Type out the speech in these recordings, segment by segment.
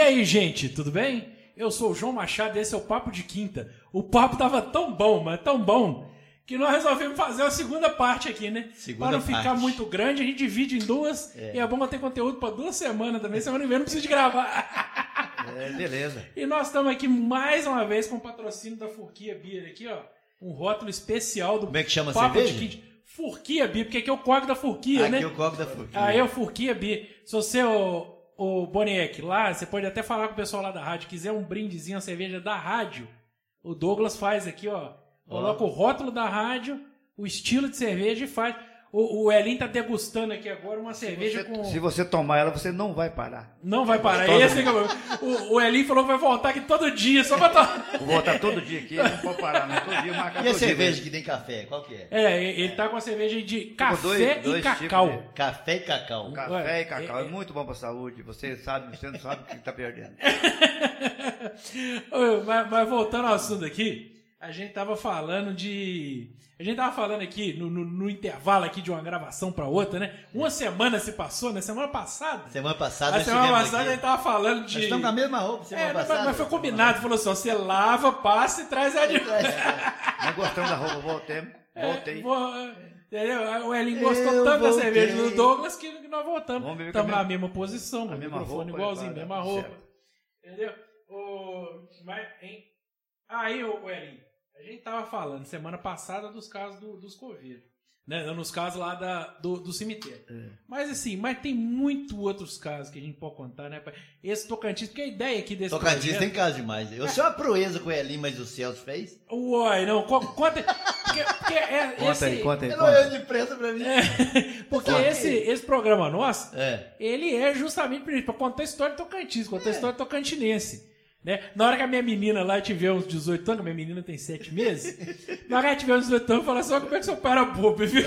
E aí, gente, tudo bem? Eu sou o João Machado e esse é o Papo de Quinta. O papo tava tão bom, mas tão bom, que nós resolvemos fazer a segunda parte aqui, né? Segunda para não ficar parte. muito grande, a gente divide em duas. E é bom ter conteúdo para duas semanas também. Semana que vem não precisa de gravar. É, beleza. e nós estamos aqui mais uma vez com o patrocínio da Furquia Beer aqui, ó. Um rótulo especial do Como é que chama Papo cerveja? de Quinta. Furquia Beer, porque aqui é o código da Furquia, Aqui né? é o copo da Furquia. Aí eu Furquia Beer. Se você, o, o Boniek, lá, você pode até falar com o pessoal lá da rádio. Quiser um brindezinho, uma cerveja da rádio, o Douglas faz aqui, ó. Coloca o rótulo da rádio, o estilo de cerveja e faz. O, o Elin tá degustando aqui agora uma cerveja com. Se você tomar ela, você não vai parar. Não vai parar. Esse é que eu- o, o Elin falou que vai voltar aqui todo dia, só pra tomar. Vou voltar todo dia aqui, não pode parar, não. Todo dia marcar E a todo dia, cerveja né? que tem café? Qual que é? É, ele tá com a cerveja de café dois- dois e cacau. de- Café e cacau. Café Ué, e cacau é- é, muito bom pra saúde. Você sabe, você não sabe o que tá perdendo. Mas, mas voltando ao assunto aqui, a gente tava falando de. A gente tava falando aqui no, no- no intervalo aqui de uma gravação pra outra, né? Uma semana se passou, né? Semana passada. Semana passada A nós semana passada a aqui. gente tava falando Nós de. estamos com a mesma roupa semana É, mas, passada. mas foi combinado, falou assim: ó, você lava, passa e traz a de. Nós gostamos da roupa, voltemos. Voltei. É, vou- Entendeu? O Elin gostou Eu tanto da voltei. cerveja do Douglas que nós voltamos. Estamos a na mesma posição, com a o mesma microfone roupa, igualzinho, para- mesma roupa. certo. Entendeu? O, mas, hein? Aí, o Elin, a gente tava falando semana passada dos casos do- dos Covid. Né? Nos casos lá da, do, do cemitério. É. Mas assim, mas tem muito outros casos que a gente pode contar, né? Esse Tocantins, porque a ideia aqui desse Tocantins projeto... tem caso demais. Eu sou a proeza com o Elim, mas o Celso fez. Uai, não, co- conta... Porque, porque é, Conta esse, aí, conta aí. Ele olhou Conta. de pressa pra mim. Porque Conta aí. esse, esse programa nosso, É. ele é justamente para contar a história de Tocantins, contar a história tocantinense. Né? Na hora que a minha menina lá tiver uns 18 anos, minha menina tem 7 meses, na hora que ela tiver uns 18 anos, fala só como é que seu pai era bobo, viu?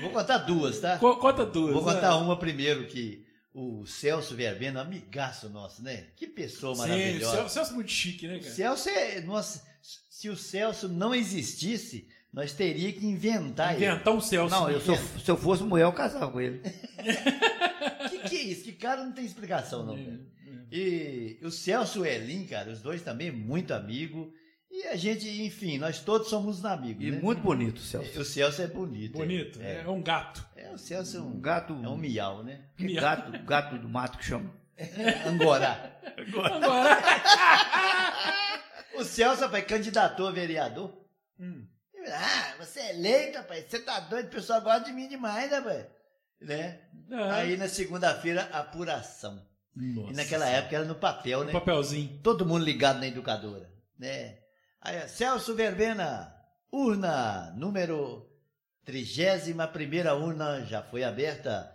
Vou- contar duas, tá? Co- Conta duas. Vou né? contar uma primeiro que o Celso Verbena, amigaço nosso, né? Que pessoa Sim, maravilhosa. Celso, Celso é muito chique, né, O cara? Celso é. Nossa, se o Celso não existisse, nós teríamos que inventar Inventar um Celso. Não, né? eu sou, se eu fosse mulher, eu casava com ele. ele. Que que é isso? Que cara não tem explicação, não. cara. E o Celso e o Elin, cara, os dois também muito amigos. E a gente, enfim, nós todos somos amigos. E né? muito bonito, Celso. O Celso é bonito. Bonito, É, é um gato. é o Celso é um, Um gato. é um miau, né? que gato, gato do mato que chama. Angorá. Agora. O Celso, rapaz, candidatou a vereador. Hum. Ah, você é eleito, rapaz. Você tá doido, o pessoal gosta de mim demais, rapaz. Né? Ah, Aí na segunda-feira, apuração. Nossa. E naquela época era no papel, Um né? papelzinho. Todo mundo ligado na educadora, né? Aí, Celso Verbena, urna número 31 urna já foi aberta.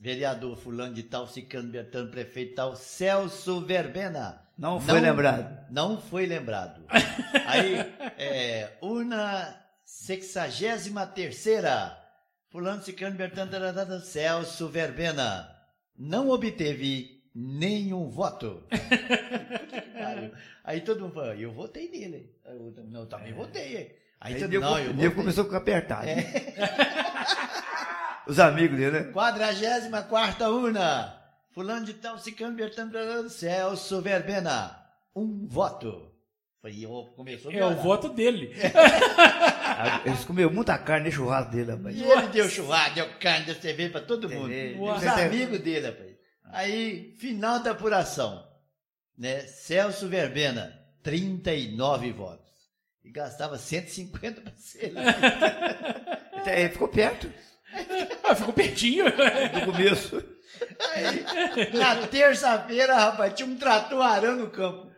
Vereador fulano de tal, Cicano Bertano, prefeito tal, Celso Verbena. Não foi lembrado. Não foi lembrado. Aí, é, urna 63 fulano, Cicano Bertano, Celso Verbena. Não obteve nenhum voto. Aí, aí todo mundo falou, eu votei nele. Eu, não, eu também votei. Aí, Aí todo nego, não, eu votei. começou a ficar apertado. Os amigos dele, né? 44 urna. Fulano de tal, Cicano Bertano, tararara, Celso Verbena. Um voto. Falei, ó, começou É o voto dele. Ah, Eles comeram muita carne no churrasco dele, rapaz. E ele deu churrasco, deu carne, deu cerveja pra todo mundo. Os amigos dele, rapaz. Aí, final da apuração. Né? Celso Verbena, 39 votos. E gastava 150 pra ser eleito. Até Ele ficou perto Ah, ficou pertinho. do começo. Aí, na terça-feira, rapaz, tinha um trator arando o campo.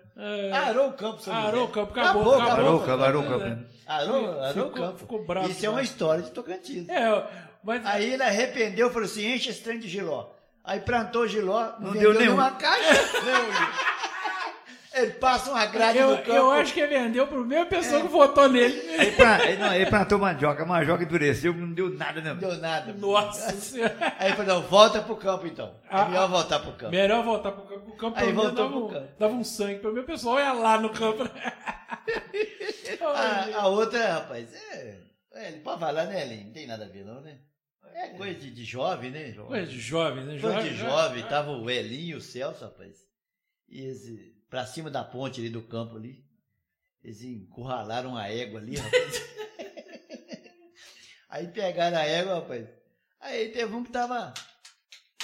Arou o campo, seu Arou o campo, acabou, acabou. Arou o campo, arou o campo. Arou, arou o Ficou- campo. ficou bravo Isso é uma demais. história de Tocantins. É, mas Aí ele arrependeu, falou assim, enche esse trem de giló. Aí plantou giló, não, deu nenhum. nenhuma caixa. Não. Ele passa uma grade eu, no campo. eu acho que ele vendeu pro mesma É. pessoa que votou nele. Ele, pra- ele, não, ele plantou mandioca, a mandioca endureceu, não deu nada, não. Deu nada. Nossa senhora. Aí ele falou, não, volta pro campo então. É Ah, melhor voltar pro campo. Melhor voltar pro campo. O campo Aí voltou dava, pro um, campo. dava um sangue. Pelo meu pessoal ia lá no campo. A, a outra, rapaz, é, é, ele pode falar, né, Elinho? Não tem nada a ver não, né? É coisa de, de jovem, né? Coisa de jovem, né? Coisa de jovem, né? tava o Elinho e o Celso, rapaz. E eles, pra cima da ponte ali do campo ali, eles encurralaram a égua ali, rapaz. Aí pegaram a égua, rapaz. Aí teve um que tava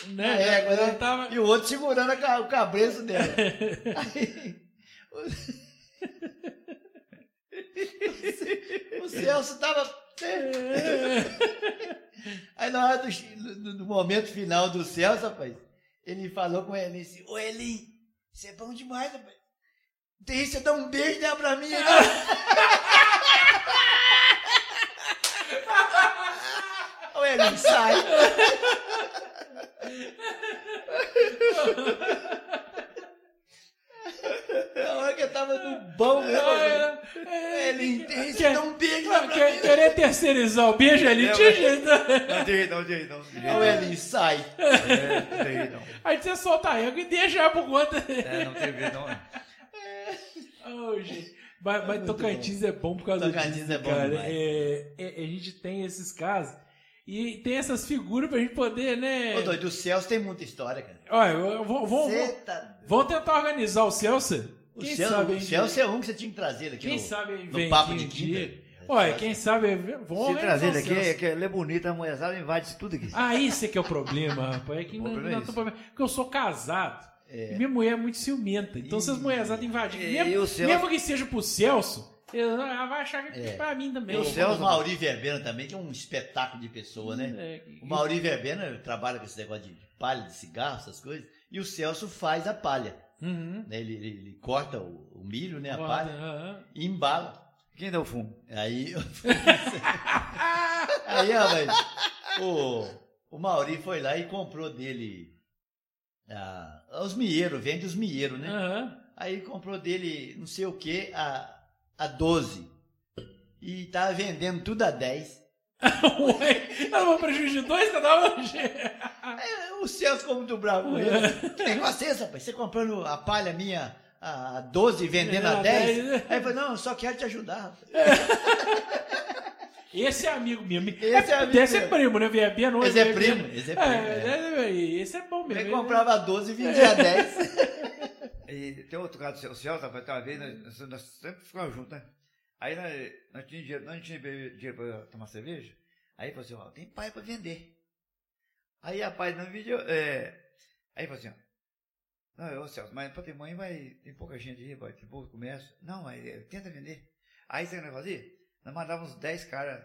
Né? na égua, Ela né? tava- E o outro segurando a o cabreço dela. Aí, o, o Celso tava. Aí na hora do, do- do momento final do Celso, rapaz, ele falou com ele assim, ô Elin, você é bom demais, rapaz. Tem isso, você dá um beijo né, pra mim aí. Ô Elin, sai. Na hora que eu tava no bom, né, rapaz? É, Elin, tem isso, Quer- beijo né, pra Quer- mim. Querer terceirizar o beijo ali, É, tinha mas- jeito. Não tem jeito, não tem jeito, não. tem jeito. Ô Elin, sai. É, não tem jeito, não. Aí você solta a égua e deixa ela por conta. É, não tem jeito, não. Oh, gente. Mas, mas Tocantins é bom por causa Tocantins disso, é bom cara. É, é- a gente tem esses casos e tem essas figuras pra gente poder, né? Ô, doido, o Celso tem muita história, cara. Olha, eu- vou, vou, Cê vou- tá... vamos tentar organizar o Celso. O Quem Celso, sabe, Celso é um que você tinha que trazer aqui Quem no, sabe no papo de quinta. dia. Olha, quem sabe, vamos Se trazer aqui, é que ele é bonito, a mulherzada invade isso tudo aqui. Ah, isso é que é o problema, rapaz. É que não, não é tem isso. problema. Porque eu sou casado. É. E minha mulher é muito ciumenta. Então, se as mulherzadas invadirem, E mesmo, Celso- mesmo que seja pro Celso, ela vai achar que é É. pra mim também. E o, Celso- o Mauri Verbena também, que é um espetáculo de pessoa, né? É, O Mauri Verbena trabalha com esse negócio de palha, de cigarro, essas coisas. E o Celso faz a palha. Uhum. né? Ele, ele- ele corta o, o milho, né? A Olha, palha, aham. e embala. Quem dá o fumo? Aí. aí, rapaz, o, o Mauri foi lá e comprou dele ah, os mieiros, vende os mieiros, né? Aham. Aí comprou dele não sei o que a, a 12. E tava vendendo tudo a 10. Ué, ela vai prejuízo de dois cada um? Aí, o Celso ficou muito bravo com ele. Que negócio é esse, rapaz? Você comprando a palha minha a 12 e vendendo a Vendendo a 10? 10, né? Aí ele falou, não, eu só quero te ajudar. rapaz. Esse é amigo mesmo. Esse é amigo Desse é primo, né? Viebia não Esse é Viebia- primo, esse é primo, É, é, esse é bom mesmo. Ele comprava a 12 e vendia a 10. E tem outro caso do Celso, rapaz, uma vez, nós, nós sempre ficamos juntos, né? Aí nós, nós tínhamos dinheiro, nós não tínhamos dinheiro pra tomar cerveja. Aí falou assim, ó, tem pai pra vender. Aí a pai não vídeo, é... Aí falou assim, ó, não, eu, Celso, mas pra ter mãe vai, tem pouca gente aí, vai, tem pouco comércio. Não, mas é, tenta vender. Aí sabe o que nós fazia? Nós mandávamos 10 caras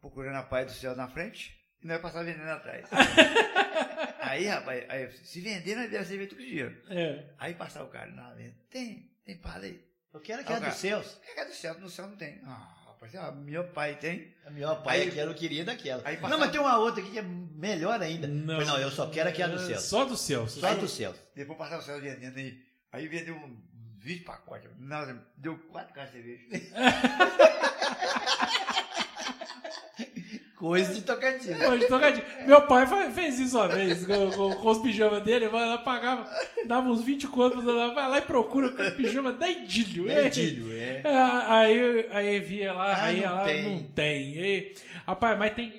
procurando a pai do céu na frente e nós passávamos vendendo atrás. aí, rapaz, aí, se vender, nós demos cerveja todo dinheiro. É. Aí passava o cara na venda. Tem, tem palha aí. Eu quero que era dos seus. É do céu, no céu não tem. Ah, rapaz, ah, meu pai tem. A minha pai Aí- aqui eu queria daquela. aí Não, passava- mas tem uma outra aqui que é melhor ainda. Não, não eu só quero aqui a do É, Celso. Só do Celso. Só do Celso. Depois passava o céu vendendo aí. Aí vendeu um 20 pacotes. Não, deu quatro caixas de cerveja. Coisa de Tocantins. Hoje, tocadinho. Meu pai fez isso uma vez com, com- os pijamas dele, lá, pagava, dava uns 20 contos, vai lá e procura o pijama da Idílio. Verdilho, é. É, aí, aí via lá, Ah, aí não lá tem. não tem. E, rapaz, mas tem.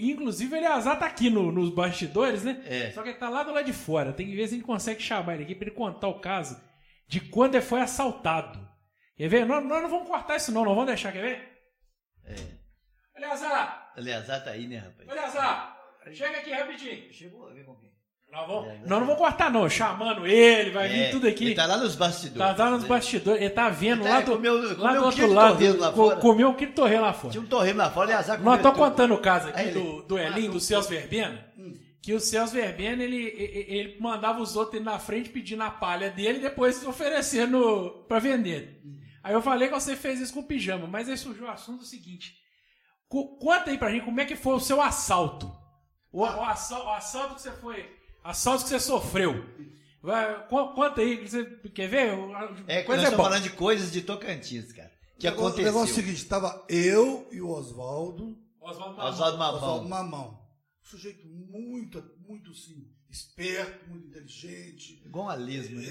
Inclusive, ele azar tá aqui no- nos bastidores, né? É. Só que ele tá lá do lado de fora. Tem que ver se a gente consegue chamar ele aqui pra ele contar o caso de quando ele foi assaltado. Quer ver? Nós, nós não vamos cortar isso, não, não vamos deixar, quer ver? É. Eleazar! Eleazar tá aí, né, rapaz? Eleazar! Chega aqui rapidinho. Chegou a ver com quem? Nós, vamos, É, nós não vamos cortar, não. Chamando ele, vai vir É, tudo aqui. Ele tá lá nos bastidores. Tá, tá nos né? bastidores. Ele tá vendo Ele lá tá- do, comeu- lá comeu do outro lado. lá fora. Comeu um quilo lá fora. Tinha um torresmo lá fora, Eleazar Nós estamos contando o caso aqui Aí ele- do, do Elinho, do Celso Verbena, que o Celso Verbena, ele, ele, ele mandava os outros ir na frente pedindo a palha dele e depois oferecendo pra vender. Aí eu falei que você fez isso com o pijama, mas aí surgiu o assunto seguinte. Co- Conta aí pra gente como é que foi o seu assalto. O, o assal- o assalto que você foi. Assalto que você sofreu. Vai, co- conta aí, que você quer ver? A- É, coisa nós é estamos boa. falando de coisas de Tocantins, cara. Que o negócio, aconteceu. O negócio é o seguinte, estava eu e o Oswaldo, Oswaldo Mamão. Oswaldo Oswaldo Mamão. Mamão. Um sujeito muito, muito sim, esperto, muito inteligente. Igual um alismo, né?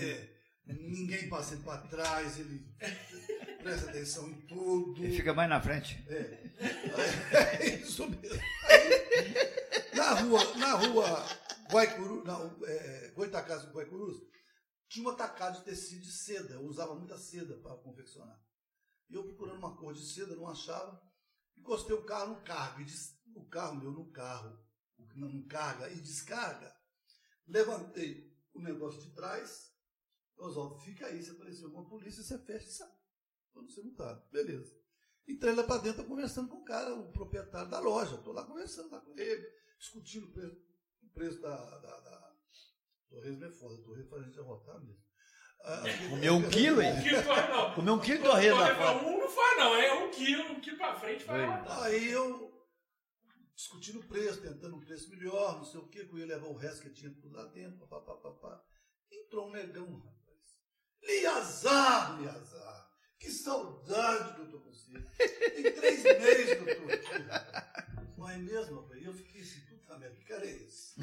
É, ninguém passa ele para trás, ele presta atenção em tudo. Ele fica mais na frente. É isso mesmo. Aí, na rua Guaicuru, não, é, Goitacás do Guaicurus, tinha um atacado de tecido de seda. Eu usava muita seda para confeccionar. E eu procurando uma cor de seda, não achava. Encostei o carro no cargo. E des- o carro meu no carro, não carga e descarga. Levantei o negócio de trás. Oswaldo, fica aí. Se aparecer alguma polícia, você fecha e Pra não multado. Beleza. Entrei lá para dentro conversando com o cara, o proprietário da loja. Estou lá conversando lá com ele, discutindo o preço, o preço da, da, da Torresmo é foda, Torresmo faz a gente arrotar mesmo. Ah, Comeu um quilo, hein? Um quilo faz não. Comeu um quilo de torresmo lá fora. Um não faz não, é um quilo, um quilo pra frente uma- Aí eu discutindo o preço, tentando um preço melhor, não sei o que, que eu ia levar o resto que tinha tudo lá dentro, papá, papá. Entrou um negão, rapaz. Liazar, Liazar. Que saudade com você. Tem três meses rapaz. Não é mesmo, rapaz? Eu fiquei assim, puta merda, que cara é esse?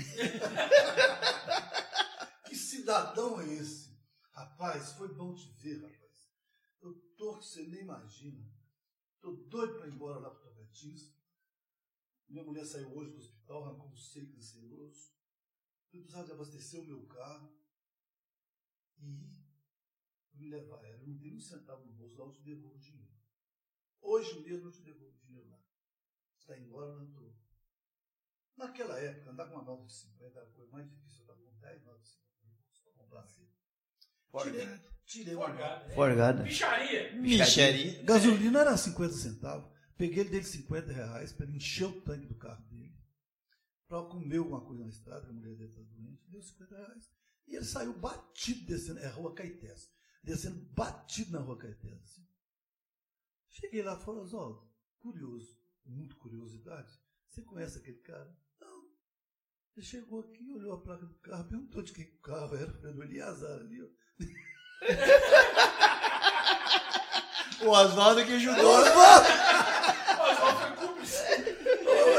que cidadão é esse? Rapaz, foi bom te ver, rapaz. Eu tô que você nem imagina. Tô doido para ir embora lá pro Tocantins. Minha mulher saiu hoje do hospital, arrancou um seio canceroso. Eu precisava de abastecer o meu carro e me levar ela. Eu não tenho um centavo no bolso, lá eu te devolvo o dinheiro. Hoje mesmo eu te devolvo o dinheiro lá. Você está embora, não estou. Naquela época, andar com uma nota de 50 era a coisa mais difícil. Eu estava com 10 notas de 50 para comprar cedo. Tirei, tirei nota. Forgado, né? Forgado. Bicharia. Micheri. Gasolina era 50 centavos. Peguei dele 50 reais para ele encher o tanque do carro dele. Para comer alguma coisa na estrada, que a mulher dele está doente. Deu 50 reais. E ele saiu batido descendo. É a rua Caetés. Descendo batido na rua Caetés. assim. Cheguei lá e falei, Oswaldo, curioso, muito curiosidade. Você conhece aquele cara? Não. Ele chegou aqui, olhou a placa do carro, perguntou de quem o carro era. Falei, do Eliazar ali, ó. O Oswaldo que ajudou. Oswaldo! Oswaldo foi cúmplice.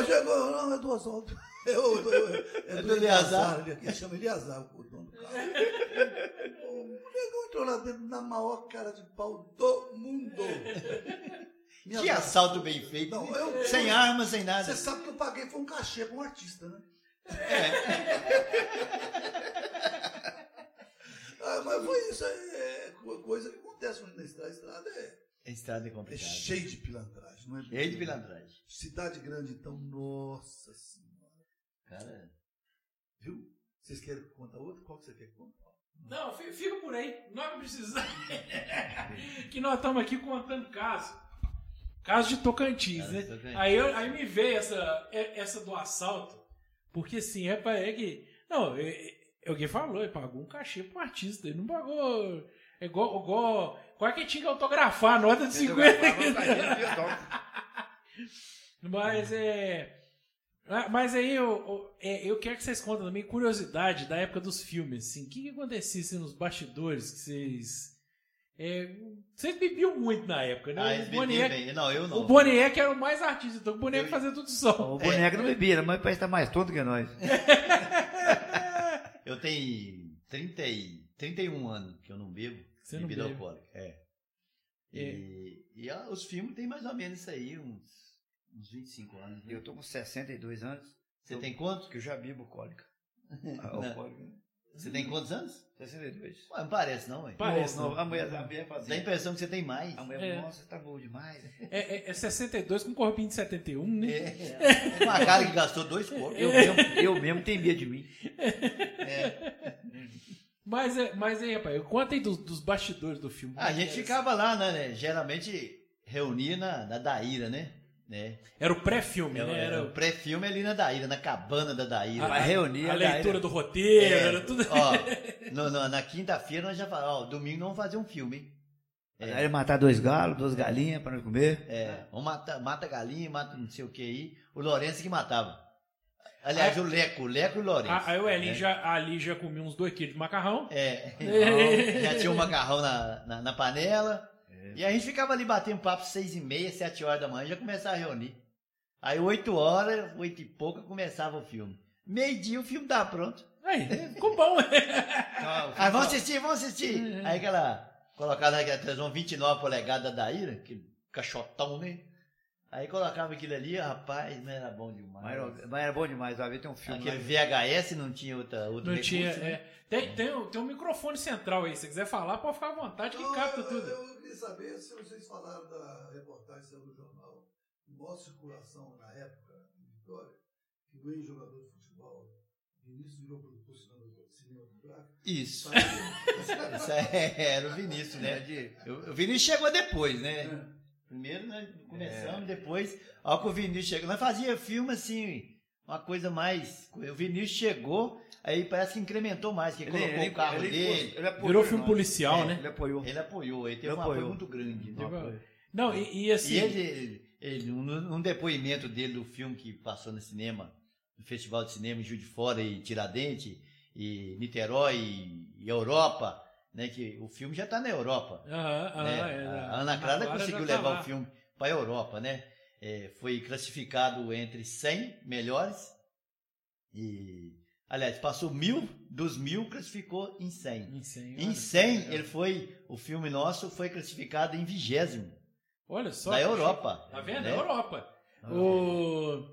Chegou, não, é do Oswaldo. É, o- do- é, É do do Eliazar. Ele aqui chama Eliazar, o dono do carro. O negão entrou lá dentro na maior cara de pau do mundo. Minha Que assalto bem feito. Não, eu- sem arma, sem nada. Você sabe que eu paguei foi um cachê para um artista, né? Ah, mas foi isso é co- coisa que acontece na estrada. A estrada é, A estrada é é complicada. cheia de pilantragem, não é? Cheio de pilantragem. Cidade grande, então, nossa senhora. Cara, Viu? Vocês querem conte outra? Qual que você quer que conte? Não, fi- fica por aí. Nós precisamos. que nós estamos aqui contando caso. Caso de Tocantins, né? Tocantins. Aí, eu- aí me veio essa, essa do assalto. Porque assim, é, pra- é que. Não, é, é- alguém falou, ele pagou um cachê pro artista. Ele não pagou. É igual. igual qual é que tinha que autografar a nota de 50? Mas é. Ah, Mas aí eu, eu, é, eu quero que vocês contem também curiosidade da época dos filmes. Assim, o que, que acontecia assim, nos bastidores que vocês. é, vocês bebiam muito na época, né? ah, o Boniek, bem. Não, eu não. o Boniek era o mais artista, então o Boniek Eu- fazia tudo só. O boneco não bebia, mas parece que tá mais tonto que nós. Eu tenho 30 e, 31 anos que eu não bebo. Você não bebida bebe. alcoólica. É. É. E, e, ah, os filmes tem mais ou menos isso aí, uns, uns 25 anos. né? Eu tô com 62 anos, Você tem quantos? que eu já bebo cólica. Ah. Alcoólica. né? Você tem quantos anos? 62. Ué, não parece não, ué. Parece, Não, não. A mulher, a mulher Dá a fazia. impressão que você tem mais. A mulher É. falou, nossa, tá bom demais. É, é, é 62 com corpinho de 71, né? É, uma cara que gastou dois corpos. Eu mesmo, eu mesmo tenho medo de mim. Mas, é, mas aí, rapaz, conta aí dos, dos bastidores do filme. A gente ficava lá, né? Geralmente reunia na, na Daíra, né? Né? Era o pré-filme, Era, né? era Era o pré-filme ali na Daíra, na cabana da Daíra. a, reunir a a leitura do roteiro, É, era tudo. Ó, no- no- na quinta-feira nós já falamos, ó, domingo nós vamos fazer um filme, hein? Aí ele matar dois galos, duas galinhas pra nós comer. É, vamos matar, mata galinha, mata não sei o que aí. O Lourenço que matava. Aliás, o Leco, o Leco e o Lourenço. Aí o Elin né? já, ali já comia uns 2 quilos de macarrão. É, então, já tinha um macarrão na, na, na panela. É. E a gente ficava ali batendo papo seis e meia, sete horas da manhã, já começava a reunir. Aí oito horas, oito e pouca, começava o filme. Meio dia o filme tava pronto. Aí, ficou bom. Aí vamos assistir, vamos assistir. Aí aquela, colocada naquela televisão 29 polegadas da Daíra, aquele caixotão, né? Aí colocava aquilo ali, rapaz, não era bom demais. Mas era, mas era bom demais, vai ver, tem um filme. Aquele. VHS não tinha outra, outro Não recurso, tinha. né? é. tem, tem, um- tem um microfone central aí. Se quiser falar, pode ficar à vontade que Não, capta eu, tudo. Eu, queria saber se vocês falaram da reportagem no jornal, maior circulação na época, em Vitória, que o ex-jogador de futebol, Vinícius virou produtor. Isso. Isso é- era o Vinícius, né? O o Vinícius chegou depois, né? Primeiro nós começamos, depois. Ao que o Vinícius chegou. Nós fazia filme assim, uma coisa mais. O Vinícius chegou, aí parece que incrementou mais, que colocou o carro ele- dele. ele apoiou Virou filme nós. policial, É, né? Ele apoiou. Ele apoiou, ele teve Ele um apoio apoiou. muito grande. né? Ele. Não, e, e assim. E ele, ele, ele num, num depoimento dele do filme que passou no cinema, no Festival de Cinema em Juiz de Fora e Tiradentes, e Niterói e, e Europa, né? Que o filme já está na Europa. Aham, né? é, a Ana Clara conseguiu tá levar lá. o filme para a Europa, né? É, foi classificado entre 100 melhores e, aliás, passou mil, dos mil classificou em 100. Em 100, Em olha. 100, ele foi, o filme nosso foi classificado em vigésimo Olha só. da Europa. Tá vendo? né? É Europa. O...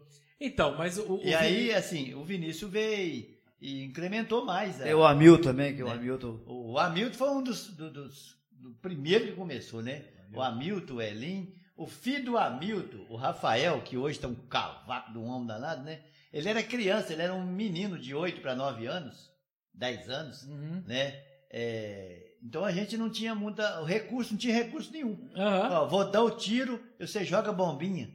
Então, mas o. o E aí, assim, o Vinícius veio e incrementou mais. Tem o Hamilton também, que o Né? Hamilton. O Hamilton foi um dos, do, dos do primeiro que começou, né? O Hamilton, o Elin, o filho do Hamilton, o Rafael, que hoje está um cavaco do homem danado, né? Ele era criança, ele era um menino de 8 para 9 anos, 10 anos, Uhum. né? É, então a gente não tinha muita o recurso, não tinha recurso nenhum. Aham. Ó, vou dar o tiro, você joga bombinha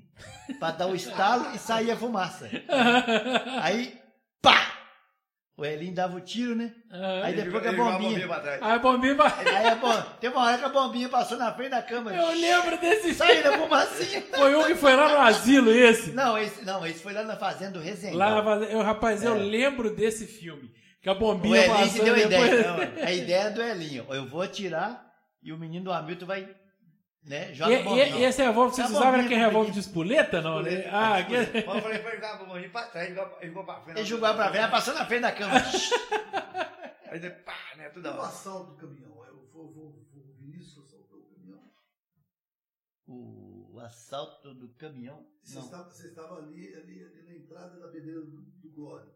para dar o estalo e sair a fumaça. Aí! O Elin dava o tiro, né? Aham. Aí depois que a bombinha-. Aí a bombinha. Aí a bom, teve uma hora que a bombinha passou na frente da câmera. Eu lembro desse. Saiu da fumacinha. Foi um que foi lá no asilo, esse. Não, esse, não, esse foi lá na fazenda do Resendal. Lá na fazenda. Eu, rapaz, eu É. lembro desse filme. Que a O bombinha Elin que passando deu a depois. ideia. Não, a ideia é do Elinho. Eu vou atirar e o menino do Hamilton vai, né, joga E, bombinha. e, esse revólver que vocês usavam aquele revólver de espoleta, não? né? Ah. Mas eu falei pra ele jogar a bombinha pra trás, ele jogou- pra frente. Ele jogou pra frente, passou na frente da câmera. Aí depois, pá, né, toda O hora. assalto do caminhão, o, foi, foi, foi o Vinícius que assaltou o caminhão. O, o assalto do caminhão. Você estava, você estava ali, ali, ali na entrada da pedreira do, do Glória.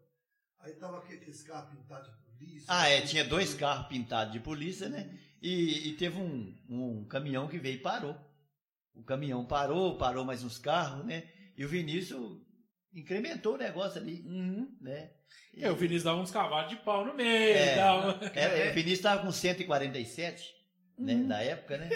Aí estava aquele, esse carro pintado de polícia. Ah, é, tinha dois carros pintados de polícia, né? E, e teve um, um caminhão que veio e parou. O caminhão parou, parou mais uns carros, né? E o Vinícius incrementou o negócio ali, Uhum. né? E- É, o Vinícius dava uns cavalos de pau no meio É. e tal. É, o Vinícius estava com 147, né? Uhum. Da época, né?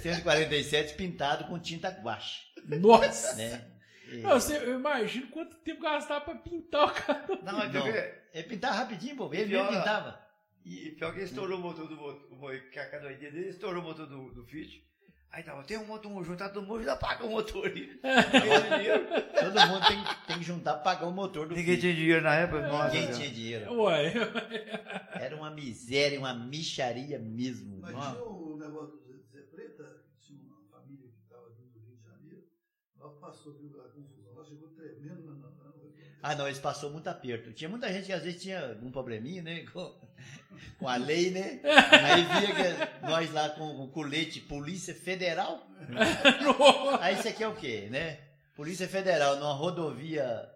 147 pintado com tinta guache, Nossa! né? E- Eu, sei- eu imagino quanto tempo gastava pra pintar o carro. Não, Não. Ele pintava rapidinho, pô. Ele mesmo pintava. E pior que ele estourou o motor do motor, o que a cada doidinha dele, estourou o motor do, do Fit. Aí tava, tem um motor juntado do mundo, já paga o motor. Todo mundo tem, tem que juntar pra pagar o motor do Ninguém tinha dinheiro na época, nossa. Ninguém tinha dinheiro. Ué, Era uma miséria, uma micharia mesmo. Mas Nossa. tinha o negócio do Zé Preta, tinha uma família que estava vindo do Rio de Janeiro. Lá passou, viu, a confusão. Lá chegou tremendo Ah, não, eles passou muito aperto. Tinha muita gente que às vezes tinha algum probleminha, né? Com, com a lei, né? Aí via que nós lá com o colete Polícia Federal. Aí isso aqui é o quê, né? Polícia Federal numa rodovia.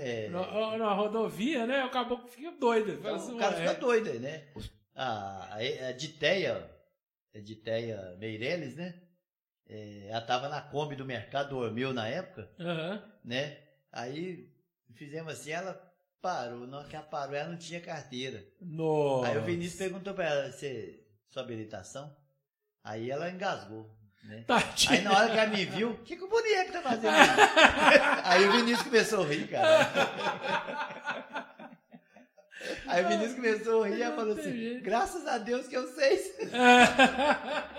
É, na, na rodovia, né? O caboclo fica doido. Então, assim, o cara ué, fica doido né? A, a, a Diteia, a Diteia Meirelles, né? É, ela tava na Kombi do Mercado Dormeu na época. aham. né? Aí fizemos assim, ela parou. Na hora que ela parou, ela não tinha carteira. Nossa. Aí o Vinícius perguntou pra ela, você, sua habilitação? Aí ela engasgou, né? Aí na hora que ela me viu, o que, que o boneco tá fazendo aí? aí o Vinícius começou a rir, cara. Aí o Vinícius começou a rir e ela falou assim, graças a Deus que eu sei.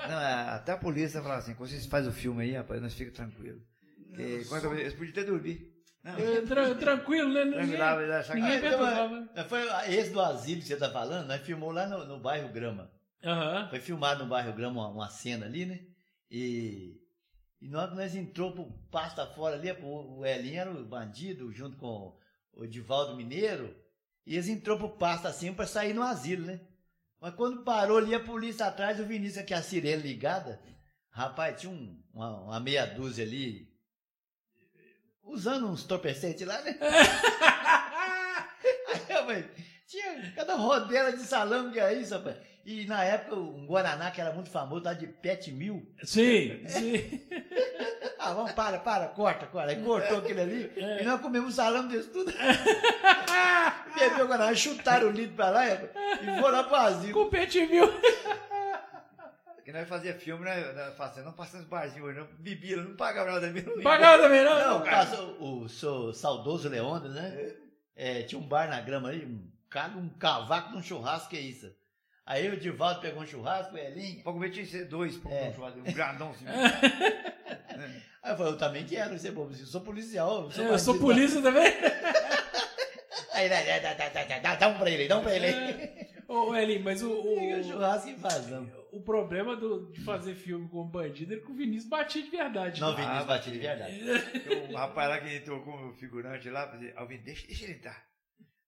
Não, é, até a polícia fala assim, quando vocês fazem o filme aí, rapaz, nós fica tranquilo. Porque quando eles podiam até dormir. Não, É, tra- tranquilo, né? Ninguém, eles achavam ninguém que... então, perturbava. Foi esse do asilo que você tá falando, nós filmou lá no, no bairro Grama. Aham. Foi filmado no bairro Grama uma, uma cena ali, né? E, e na hora que nós entrou pro pasta fora ali, o, o Elinho era o bandido, junto com o Divaldo Mineiro, e eles entrou pro pasta assim pra sair no asilo, né? Mas quando parou ali a polícia atrás, o Vinícius aqui, a sirene ligada, rapaz, tinha um- uma, uma meia dúzia ali usando uns torpecentes lá, né? Aí, rapaz, tinha cada rodela de salame que é isso, rapaz. E na época, um Guaraná que era muito famoso, lá de Pet Mil. Sim, sim. Ah, vamos, para, para, corta, corta. Aí cortou aquele ali e nós comemos salame desse tudo. Bebeu o Guaraná, chutaram o litro pra lá e foram lá pro asilo. Com pet mil. Que nós fazia filme, né? na Fazenda, não passando os barzinhos, não bebia, não pagava nada mesmo. Pagava também, não? Não, o seu saudoso Leônidas, né? É, tinha um bar na grama aí, um, cara, um cavaco de um churrasco, que é isso? Aí o Divaldo pegou um churrasco, o Elinho. Pra comer tinha que ser dois, pra É. um churrasco, um grandão assim. Aí eu falei, eu também quero ser bobo, eu sou policial. Eu sou, Eu sou polícia também. Aí, dá, dá, dá, dá, dá, dá, dá um pra ele, dá um pra ele. aí. Ô, Eli, mas o, o o, churrasco e fazão. O problema do- de fazer filme com bandido é que o Vinícius batia de verdade. Não, né? Vinícius Ah, bati de verdade. O rapaz lá que entrou como figurante lá, falei, Alvin, deixa, deixa ele entrar.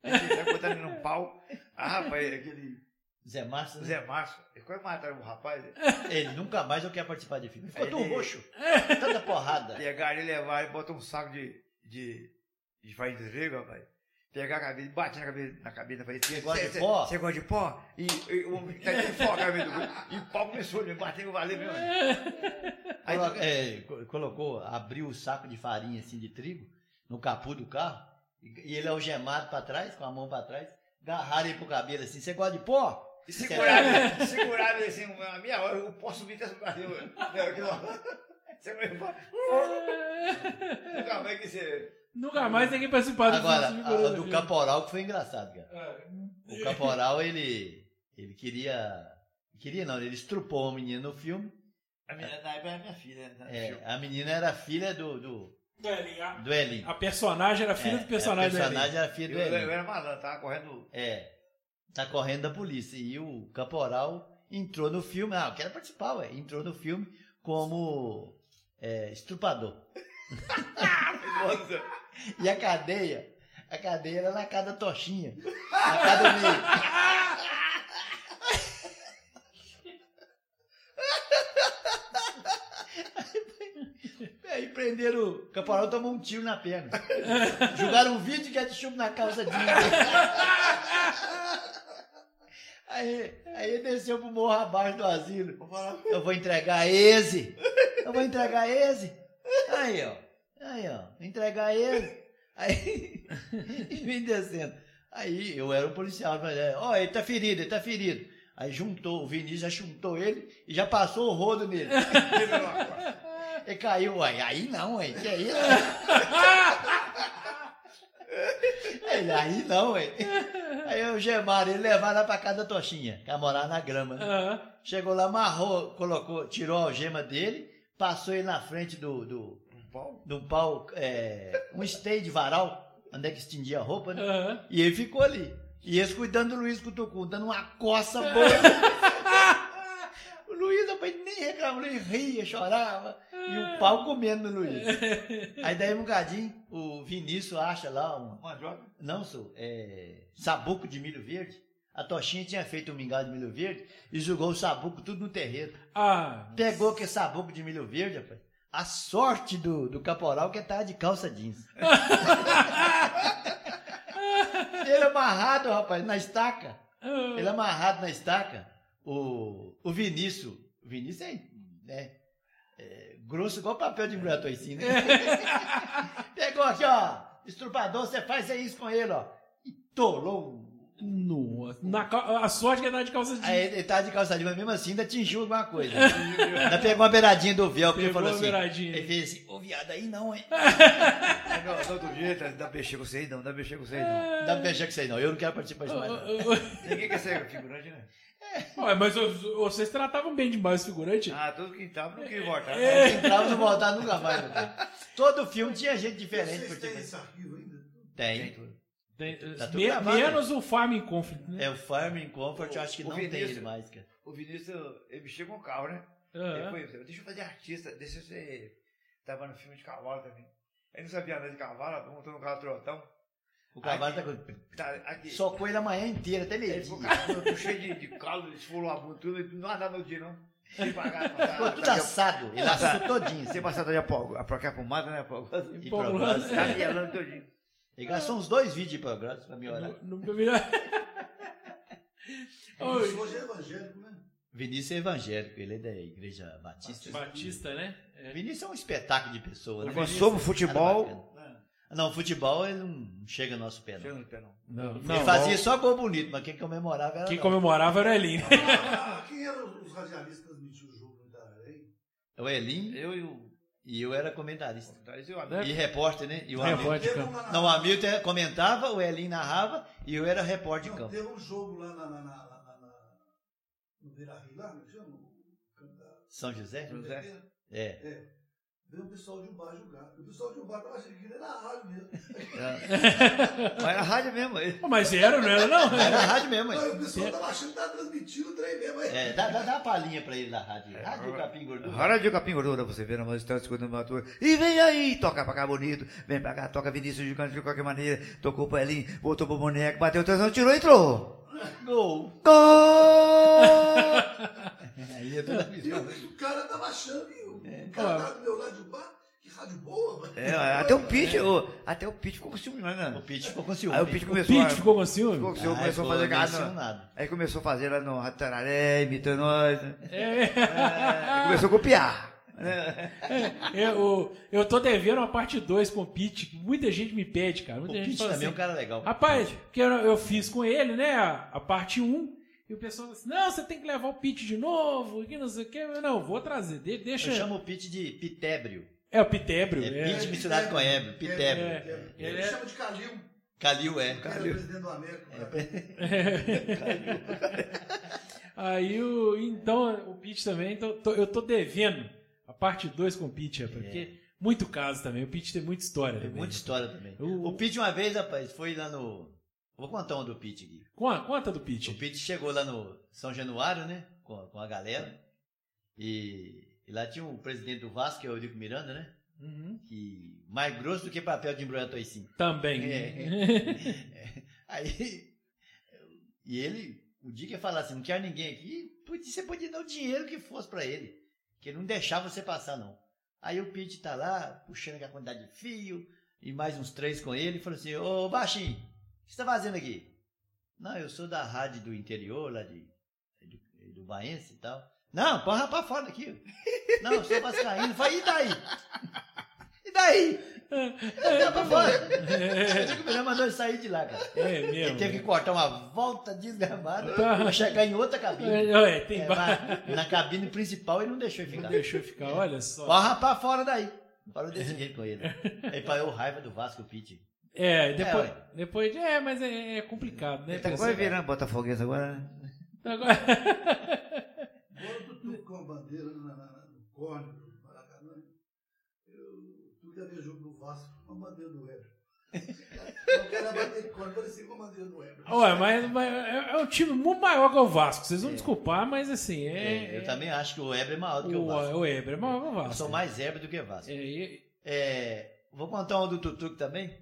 Deixa ele entrar, botando ele num pau. Ah, rapaz, aquele Zé Márcio, né? Zé Márcio, ele quase mataram o rapaz. ele nunca mais eu quero participar de filme. Ficou Ele- tão roxo, tanta porrada. Pegaram ele, levaram e botou um saco de, de, de farinha de trigo, rapaz. Pegar a cabeça, bater na cabeça, na cabeça, falei, você gosta de pó? Você gosta de pó? E, e o homem tá de pó, a cabeça do E o pau começou a me bater, eu valeu mesmo. Aí, Colo- é, co- colocou, abriu o saco de farinha assim de trigo no capô do carro e, e ele algemado pra trás, com a mão pra trás, agarraram ele pro cabelo assim, você gosta de pó? E seguraram, seguraram ele assim, uma meia hora, eu posso subir até bateu. Seguraram o pau. Nunca mais que você. Nunca mais ninguém participar do Agora, filme a, a do Caporal que foi engraçado, cara. O Caporal, ele, ele queria, queria não, ele estrupou a menina no filme, A minha, na época era minha filha. né? é, a menina era filha do, do, Eli, a, do Elinho. a personagem era filha É, do personagem, A personagem era filha Eu, do eu, Elinho. era malandro, tava correndo. É, tá correndo da polícia. E o Caporal entrou no filme, ah, eu quero participar, ué. Entrou no filme como é, estrupador. Nossa, E a cadeia, a cadeia era na casa da Tochinha. Na casa do meio. Aí prenderam o caporal tomou um tiro na perna. Jogaram um vídeo de chumbo na calça jeans. Aí, aí desceu pro morro abaixo do asilo. Eu vou entregar esse. Eu vou entregar esse. Aí, ó. Aí, ó. Entregar esse. Aí, e vim descendo. Aí, eu era um policial. Falei, ó, ele tá ferido, ele tá ferido. Aí juntou, o Vinícius já juntou ele e já passou o rodo nele. Ele caiu, uai. Aí não, uai. Que é isso? Ele, aí não, uai. Aí o Gemaram, ele levaram lá pra casa da Tochinha, que morava na grama. né? Aham. Chegou lá, amarrou, colocou, tirou a algema dele, passou ele na frente do, do, pau. de um pau, é, um stay de varal, onde é que estendia a roupa, né? Aham. E ele ficou ali. E eles cuidando do Luiz Cutucu, dando uma coça boa. o Luiz, rapaz, nem reclamou, ele ria, chorava. E o pau comendo no Luiz. Aí daí um bocadinho, o Vinícius acha lá um. Mandioca. Não, sou, é. Sabuco de milho verde. A Tochinha tinha feito um mingau de milho verde e jogou o sabuco tudo no terreiro. Ah, Pegou aquele sabuco de milho verde, rapaz. A sorte do, do caporal que tava de calça jeans. Ele amarrado, rapaz, na estaca. Ele amarrado na estaca. O, o Vinícius. O Vinícius é, né, é grosso igual papel de embrulhar assim, né? Pegou aqui, ó. Estrupador, você faz isso com ele, ó. E tolou. Nossa. Na, cal- a sorte que ele tá de calça jeans. Aí ele tava de calça jeans, mas mesmo assim ainda atingiu alguma coisa. ainda pegou uma beiradinha do véu, porque ele Pegou falou assim. beiradinha. Ele fez assim, ô viado, aí não, hein? Não, não, do jeito, dá pra mexer com vocês não, dá pra mexer com vocês não. Não dá pra mexer com vocês, não. Eu não quero participar disso mais, não. Ninguém quer ser figurante, né? Ué, mas vocês tratavam bem demais o figurante. Ah, todo que tava não queria voltar. Quem entrava não voltava nunca mais. Todo filme tinha gente diferente. Vocês têm tipo- esse arquivo ainda? Tem. Tem- Tá tudo me- menos o Farming Conflict, né? É o Farming Comfort, eu acho que O não tem Vinícius- ele mais, cara. O Vinícius, ele mexeu com o carro, né? Ele Aham. foi, deixa eu fazer artista, deixa eu ser. Tava no filme de cavalo também. Ele não sabia andar de cavalo, montou no carro trotão. O cavalo tá com... Tá, aqui. Socou ele a manhã inteira, até meio Ele ficou com o carro todo cheio de, de caldo, esfolou a bunda, tudo, ele não andava no dia, não. Se pagar, Ficou tudo assado. Ele assou todinho. Você passar a pó, a própria pomada, né? Pó, E Empolgado. progresso. tá todinho. Ele gastou uns dois vídeos de progresso pra me olhar. Nu- Nunca vi. Oi. Isso hoje é evangélico, né? Vinícius é evangélico, ele é da igreja batista. Batista, né? É. Vinícius é um espetáculo de pessoa. né? Vinícius sobre é futebol-. Não, futebol ele não chega no nosso pé, não. Chega no pé, não. Não, Ele não. fazia só gol bonito, mas quem comemorava era Quem nós. comemorava era o Elinho. Ah, quem eram os radialistas que transmitiam o jogo no Itararém? O Elim Eu e o. e eu era comentarista. Thaís e. E repórter, né? E o É, lá na- Não, o Hamilton comentava, o Elim narrava e eu era repórter de Não, campo. teve um jogo lá na, na, na, na, na- no Beira Rio, lá, é que chama? O campo da- São José? José. É. É. Veio o pessoal de Ubar jogar. O pessoal de Ubar tava achando que era na rádio mesmo. Mas era rádio mesmo. Pô, Mas era, não era não? Era a rádio mesmo. Aí. o pessoal tava achando que tava transmitindo o trem mesmo. aí. É, dá, dá, dá uma palhinha pra ele da rádio. Rádio Capim Gordura. Rádio Capim Gordura, você vê, nós estamos escutando uma tua. E vem aí, toca pra cá bonito. Vem pra cá, toca Vinícius de canto de qualquer maneira. Tocou pro Elinho, voltou pro boneco, bateu o tesão, tirou e entrou. Gol. Gol! Aí é toda E visão. o, o cara tava achando o, o cara tava do meu lado de Ubar. Que rádio boa, mano. É, até o Pete, ô, até o Pete ficou com ciúme, né? O né? Pete ficou com ciúme. Aí o Pete começou Pete a... ficou com ciúme? Ficou com ciúme, Ah, começou a fazer ciúnado. Aí começou a fazer lá no Ratararé, imitando nós. né? É. É, começou a copiar. né? Eu, eu tô devendo uma parte 2 com o Pete, que muita gente me pede, cara. O Muita gente Pete também é assim, um cara legal. Rapaz, porque eu, eu fiz com ele, né, a, a parte 1, e o pessoal fala assim, não, você tem que levar o Pete de novo, que não sei o que. Eu, Não, vou trazer, de- deixa... Eu chamo o Pete de Pitébrio. É o Pitébrio. É É, Pete misturado com ébrio. Pitébrio. É. Ele, Ele é- chama de Calil. Calil é. Era o presidente do América. Aí, o, então, o Pete também, então, tô- eu tô devendo a parte 2 com o Pete, rapaz, porque muito caso também, o Pete tem muita história. Tem também. muita história também. O- O Pete uma vez, rapaz, foi lá no... Vou contar uma do Pete aqui. Conta, conta do O Pete. Pete chegou lá no São Januário, né? Com, a- com a galera. E, e lá tinha o presidente do Vasco, que é o Eurico Miranda, né? Uhum. Que mais grosso do que papel de embrulhar toicinho. Também. É. Aí, e ele, o dia que ia falar assim, não quero ninguém aqui, você podia dar o dinheiro que fosse pra ele, que ele não deixava você passar, não. Aí o Pete tá lá, puxando aquela quantidade de fio, e mais uns três com ele, e falou assim, ô baixinho, que você tá fazendo aqui? Não, eu sou da rádio do interior, lá de, do, do Baense e tal. Não, pode rapar fora daqui. Não, eu sou vascaíno. Falei, e daí? E daí? Eu pra fora. Eu digo, o melhor mandou ele sair de lá, cara. É Ele mesmo. teve que cortar uma volta desgramada Tá. pra chegar em outra cabine. É, tem É, ba- mas na cabine principal ele não deixou ele Não ficar. deixou ficar, olha só. Pode rapar fora daí. Falou desse jeito com ele. Aí parou raiva do Vasco, o Pete. É, depois, É, depois de, é, mas é, é complicado, né? Ele tá quase virando Botafoguense agora, né? Agora- Agora o Tutu com a bandeira na, na, no córner do Maracanã. Eu, tu quer ver jogo do Vasco com a bandeira do Weber. Eu quero bater de córner, parecia com a bandeira do Weber. Ué, mas, mas é, é um time muito maior que o Vasco. Vocês vão desculpar, mas assim, é. É, eu também acho que o Eber é maior do que o o, Vasco. o é maior que o Eu Vasco. sou mais Eber do que Vasco. É, e- É, vou contar uma do Tutuque também.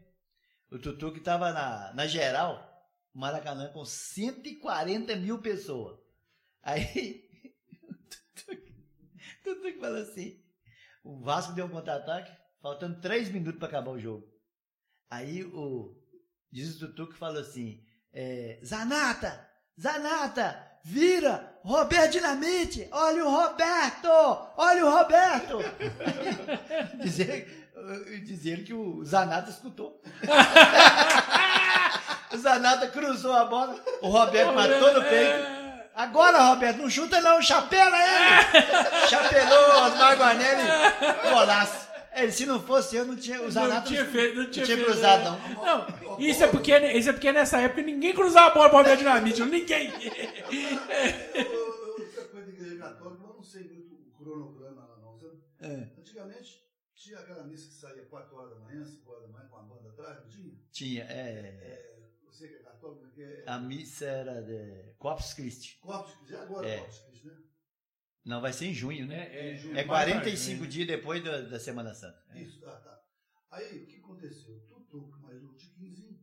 O Tutuque estava na, na geral, Maracanã, com 140 mil pessoas. Aí, o Tutuque, o Tutuque falou assim: o Vasco deu um contra-ataque, faltando 3 minutos para acabar o jogo. Aí o. Diz o Tutuque falou assim: é, Zanata! Zanata! Vira! Roberto Dinamite! Olha o Roberto! Olha o Roberto! dizer, dizer que o Zanata escutou. o Zanata cruzou a bola, o Roberto matou no peito. Agora, Roberto, não chuta não, chapela ele! Chapelou Osmar Guarnelli, golaço. Ele, se não fosse eu, não tinha. O Não Zanata tinha feito, não tinha, feito, cruzado, né? não. Não, isso é, porque, isso é porque nessa época ninguém cruzava a bola para o Dinamite. Ninguém. Essa coisa de igreja católica, eu não sei muito o cronograma lá não. sabe? É, Antigamente tinha aquela missa que saía 4 horas da manhã, 5 horas da manhã com a banda atrás, não tinha? tinha. É, É, você que é católico, que é a missa era de Corpus Christi. Corpus Christi, é agora É. Corpus Christi? Não, vai ser em junho, né? É, É É 45 dias depois da, da Semana Santa. Isso, tá, tá. Aí, o que aconteceu? Tutu, mais um tiquinzinho,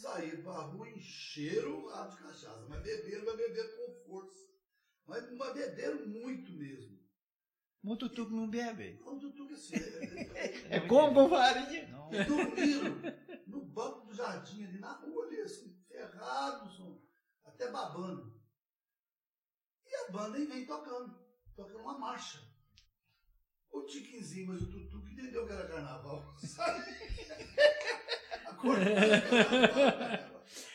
saíram pra rua, encheram o lado de cachaça, mas beberam, mas beberam com força. Mas, mas beberam muito mesmo. Muito tudo não bebe. Não, que assim. é- é- É como? Não. é- dormiram no banco do jardim ali, na rua ali, assim, ferrados, até babando. E a banda aí vem tocando, tocando uma marcha. O Tiquinzinho, mas o Tutu que entendeu que era carnaval. sabe?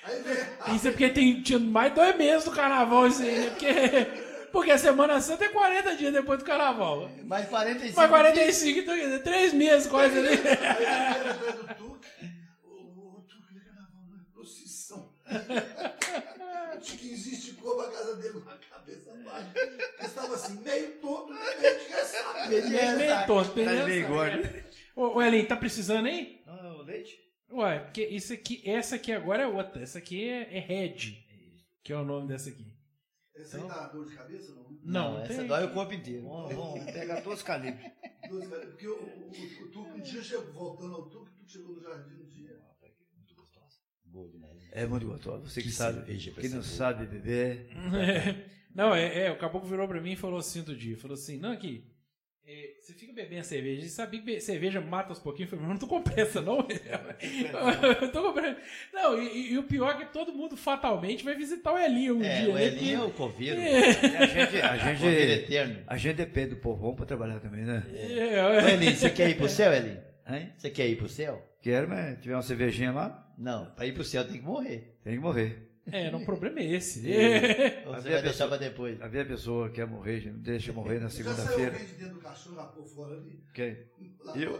Aí vem. Isso é porque tem, tinha mais dois meses do carnaval isso aí, né? Porque, porque a Semana Santa é 40 dias depois do carnaval. Mais 45. Mais 45, então, quer dizer, três meses quase ali. Aí ele era atrás do Tuque. O, Tuque ele carnaval, não é procissão. O Tiquinzinho esticou pra casa dele com a cabeça baixa. Ele estava assim, meio todo, meio É, tonto, Tá gordo. Ô, ô, Elin, tá precisando aí? Não, o leite? Ué, porque isso aqui, essa aqui agora é outra. Essa aqui é, é Red, que é o nome dessa aqui. Esse aí dá dor de cabeça, não? Não, Não, essa tem- dói o corpo inteiro. Vamos, vamos pegar todos os calibres. Porque o, o, o, o Tuque, um dia chegou, voltando ao Tuque, o Tuque chegou no jardim um dia. Boa demais. É muito gostoso. Você que, Que sabe. Quem não sabe beber. Não, é, é, o caboclo virou pra mim e falou assim outro dia, falou assim, não, aqui, é, você fica bebendo cerveja, e sabia que cerveja mata aos pouquinhos, eu falei, mas não tô comprando essa não, eu tô comprando, não, e, e o pior é que todo mundo fatalmente vai visitar o Elinho um É, dia, o né, Elinho é porque- o coveiro. E a gente, a gente, eterno. a gente depende do povão pra trabalhar também, né? É, Ô, é, Elinho, você quer ir pro céu, Elinho? Hein? Você quer ir pro céu? Quero, mas tiver uma cervejinha lá, Não, pra ir pro céu tem que morrer. tem que morrer. É, não, o problema é esse, Mas você vai deixar pessoa- pra depois. Havia pessoa que quer morrer, gente, deixa morrer na Já saiu segunda-feira. alguém de dentro do caixão lá por fora ali? Quem? Lá Eu?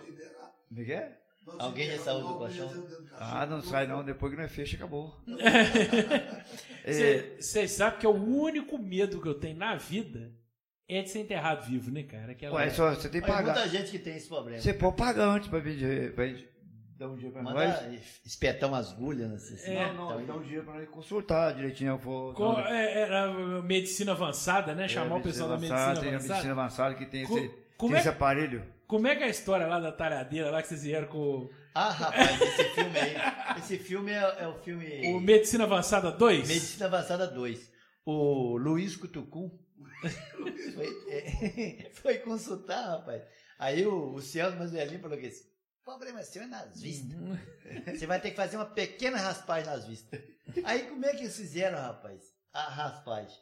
Como é é? Alguém já saiu do caixão? Ah, não sai não, depois que não é fecha, acabou. É, Vocês sabem que é o único medo que eu tenho na vida é de ser enterrado vivo, né, cara? Aquela... ué, só, você tem que Mas pagar. muita gente que tem esse problema. Você pode pagar antes pra vir pra dar um dia pra nós. Manda espetar umas agulhas nesse assim, É, Não, não, dá um dia pra nós consultar direitinho. Eu vou, Com- não, é, era medicina avançada, né? é, Chamar o pessoal da medicina avançada, Tem a avançada. medicina avançada que tem, Co- esse, tem é- esse aparelho. Como é que é a história lá da talhadeira, lá que vocês vieram com Ah, rapaz, esse filme aí. Esse filme é, é o filme. o Medicina Avançada 2? Medicina Avançada 2. O Luiz Cutucum foi, é, foi consultar, rapaz. Aí o, o Celso Mazelinho falou que esse problema seu é nas vistas. Você vai ter que fazer uma pequena raspagem nas vistas. Aí como é que eles fizeram, rapaz? A raspagem.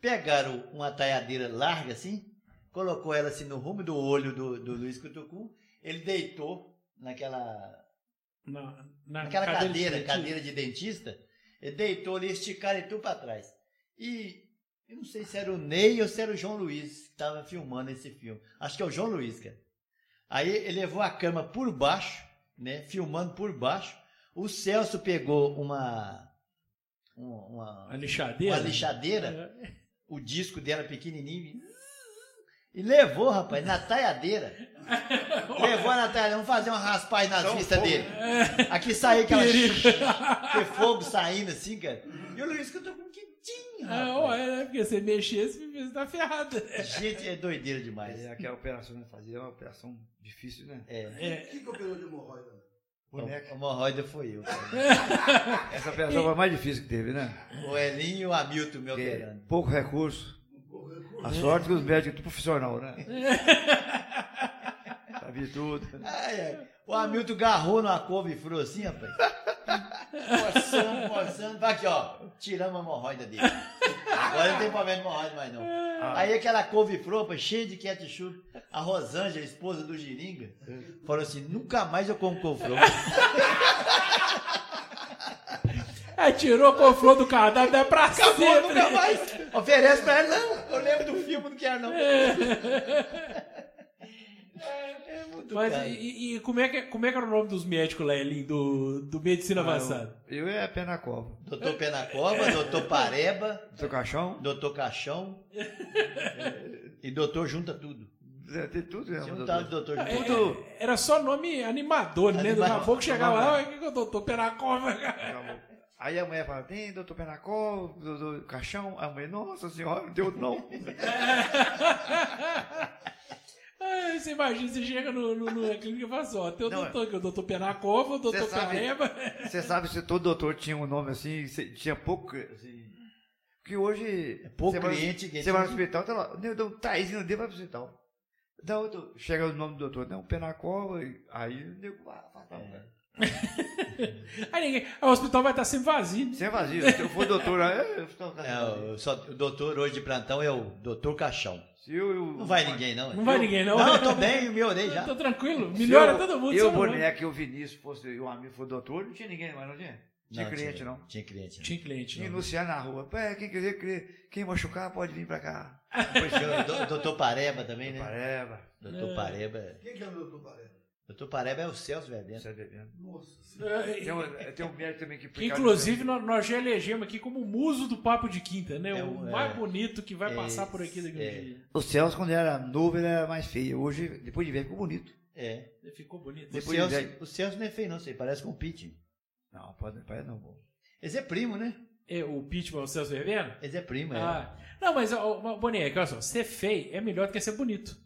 Pegaram uma talhadeira larga assim, colocou ela assim no rumo do olho do, do Luiz Cutucum, ele deitou naquela Na, na Aquela cadeira, de cadeira de dentista, ele deitou ali, esticaram e tudo pra trás. E eu não sei se era o Ney ou se era o João Luiz que estava filmando esse filme. Acho que é o João Luiz, cara. Aí ele levou a cama por baixo, né? Filmando por baixo. O Celso pegou uma. Uma, uma, A lixadeira? uma lixadeira, É. o disco dela pequenininho. E levou, rapaz, na talhadeira. levou na talhadeira. Vamos fazer uma raspagem nas vistas fogo. dele. Aqui saiu aquela que fogo saindo assim, cara. E o Luiz que eu tô com rapaz. ué, né? Porque você mexer, você tá ferrado. Gente, é doideira demais. É, aquela operação que fazia é uma operação difícil, né? É. É, Quem que operou de hemorroida? Boneca. A hemorroida foi eu. Essa operação foi a mais difícil que teve, né? O Elinho e o Hamilton me Porque operando. pouco recurso. A sorte que os médicos tudo profissional, né? Sabia tudo. Ai, ai. O Hamilton garrou numa couve-flor assim, rapaz. Forçando, forçando. Vai aqui, ó. Tiramos a hemorroida dele. Agora não tem problema de hemorroida mais não. Aí aquela couve-flor, rapaz, cheia de ketchup. A Rosângela, esposa do Giringa, falou assim, nunca mais eu como couve-flor. Aí tirou com o flor do cardápio, dá pra Acabou, sempre. nunca mais. Oferece pra ela, não. Eu lembro do filme, não quero não. É, é muito Mas caro. e, e como, é que, como é que era o nome dos médicos lá, Elin, do, do Medicina Avançada? Eu é pé na cova. Doutor Pé na Cova, doutor Pareba, Seu caixão, doutor Caixão e doutor Junta Tudo. é, tem tudo, um doutor? doutor Junta É, Tudo. é, era só nome animador, né? Do Animador. pouco chegava lá, o que eu tô, tô Penacova? Acabou. Aí a mulher fala, tem doutor Penacol, doutor Caixão. A mulher, nossa senhora, não tem outro não. Ai, você imagina, você chega no, no, no- na clínica e fala assim, ó, tem o Não, doutor, é o doutor Penacova, o doutor Você sabe- Pereba. Você sabe se todo doutor tinha um nome assim, tinha pouco, assim, Porque hoje. É pouco você vai- cliente que Você vai no hospital, tá lá. Deu, Thaís não deu, vai pro hospital. Dá outro, chega o nome do doutor, não, Penacova, aí o nego vai, vai, vai, É. vai. Aí ninguém. o hospital vai estar sempre vazio. né? Sem vazio. Se eu for doutor, aí eu estou É, o, só, o doutor hoje de plantão é o doutor Caixão. Se eu, eu, Não vai ninguém, não. Não vai ninguém, não. Não, eu tô bem, eu me orei já. Tô tranquilo. Melhora eu- todo mundo. Eu, não vai. boneco e o Vinícius fosse, e o amigo for doutor, não tinha ninguém mais, não tinha? Tinha cliente, não. Tinha cliente, não. Tinha cliente, Tinha não. Luciano na rua. Pé, quem quiser, quem, quem machucar pode vir pra cá. Depois tinha o do- doutor Pareba também, né? Pareba. Doutor É. Pareba. Quem que é o doutor Pareba? Doutor Pareba é o Celso tá bebendo. Nossa senhora. Tem um, tem um médico também que... Que, inclusive, nós, nós já elegemos aqui como o muso do Papo de Quinta, né? É o mais é. bonito que vai É, passar por aqui daqui a é. um dia. O Celso, quando era novo, ele era mais feio. Hoje, depois de ver, ficou bonito. É. Ele Ficou bonito. O Depois de Celso, velho. o Celso não é feio, não. Você parece com o Pete. Não, pode, pode não. pô. Esse é primo, né? É, o Pitman, o Celso Verbena? Esse é primo, é. Ah. Não, mas, ó, Boneco, olha só, ser feio é melhor do que ser bonito.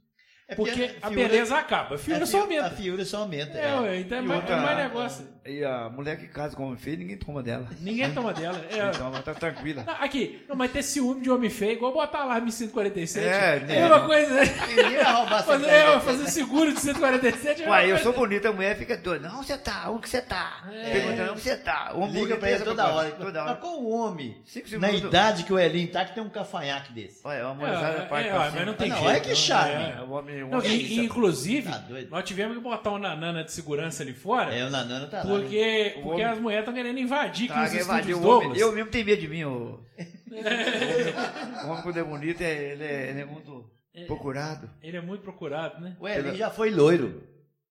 É Porque a fiura- beleza acaba, a fiura a só A aumenta. fiura só aumenta. É, ué, então é mais, outra- é mais negócio. E a mulher que casa com homem feio, ninguém toma dela. Ninguém toma dela. É, Então, ela tá tranquila. Não, aqui, não, mas ter ciúme de homem feio, igual botar alarme em 147. É, é né? mesma coisa. né? Ninguém vai roubar essa Fazer, é, fazer seguro de 147 é Uai, eu sou bonita, a mulher fica doida. Não, você tá, onde que você tá? Perguntando onde você tá. O homem Liga pra é ele toda hora. Toda Mas hora. qual o homem, Cinco na idade que o Elinho tá, que tem um cafanhaque desse? Olha, uma É, mulher é, parte é, pra mas não tem jeito. olha que charme. É, o homem, o Não, homem e, inclusive, Tá doido? nós tivemos que botar um nanana de segurança ali fora, É, o Nanano tá lá. Né? porque, O porque homem- as mulheres estão querendo invadir Tá, invadiu estúdios o homem. Eu mesmo tenho medo de mim. O, o homem quando é bonito, é- ele é, ele é muito procurado. Ele é muito procurado, né? O Elinho já foi loiro.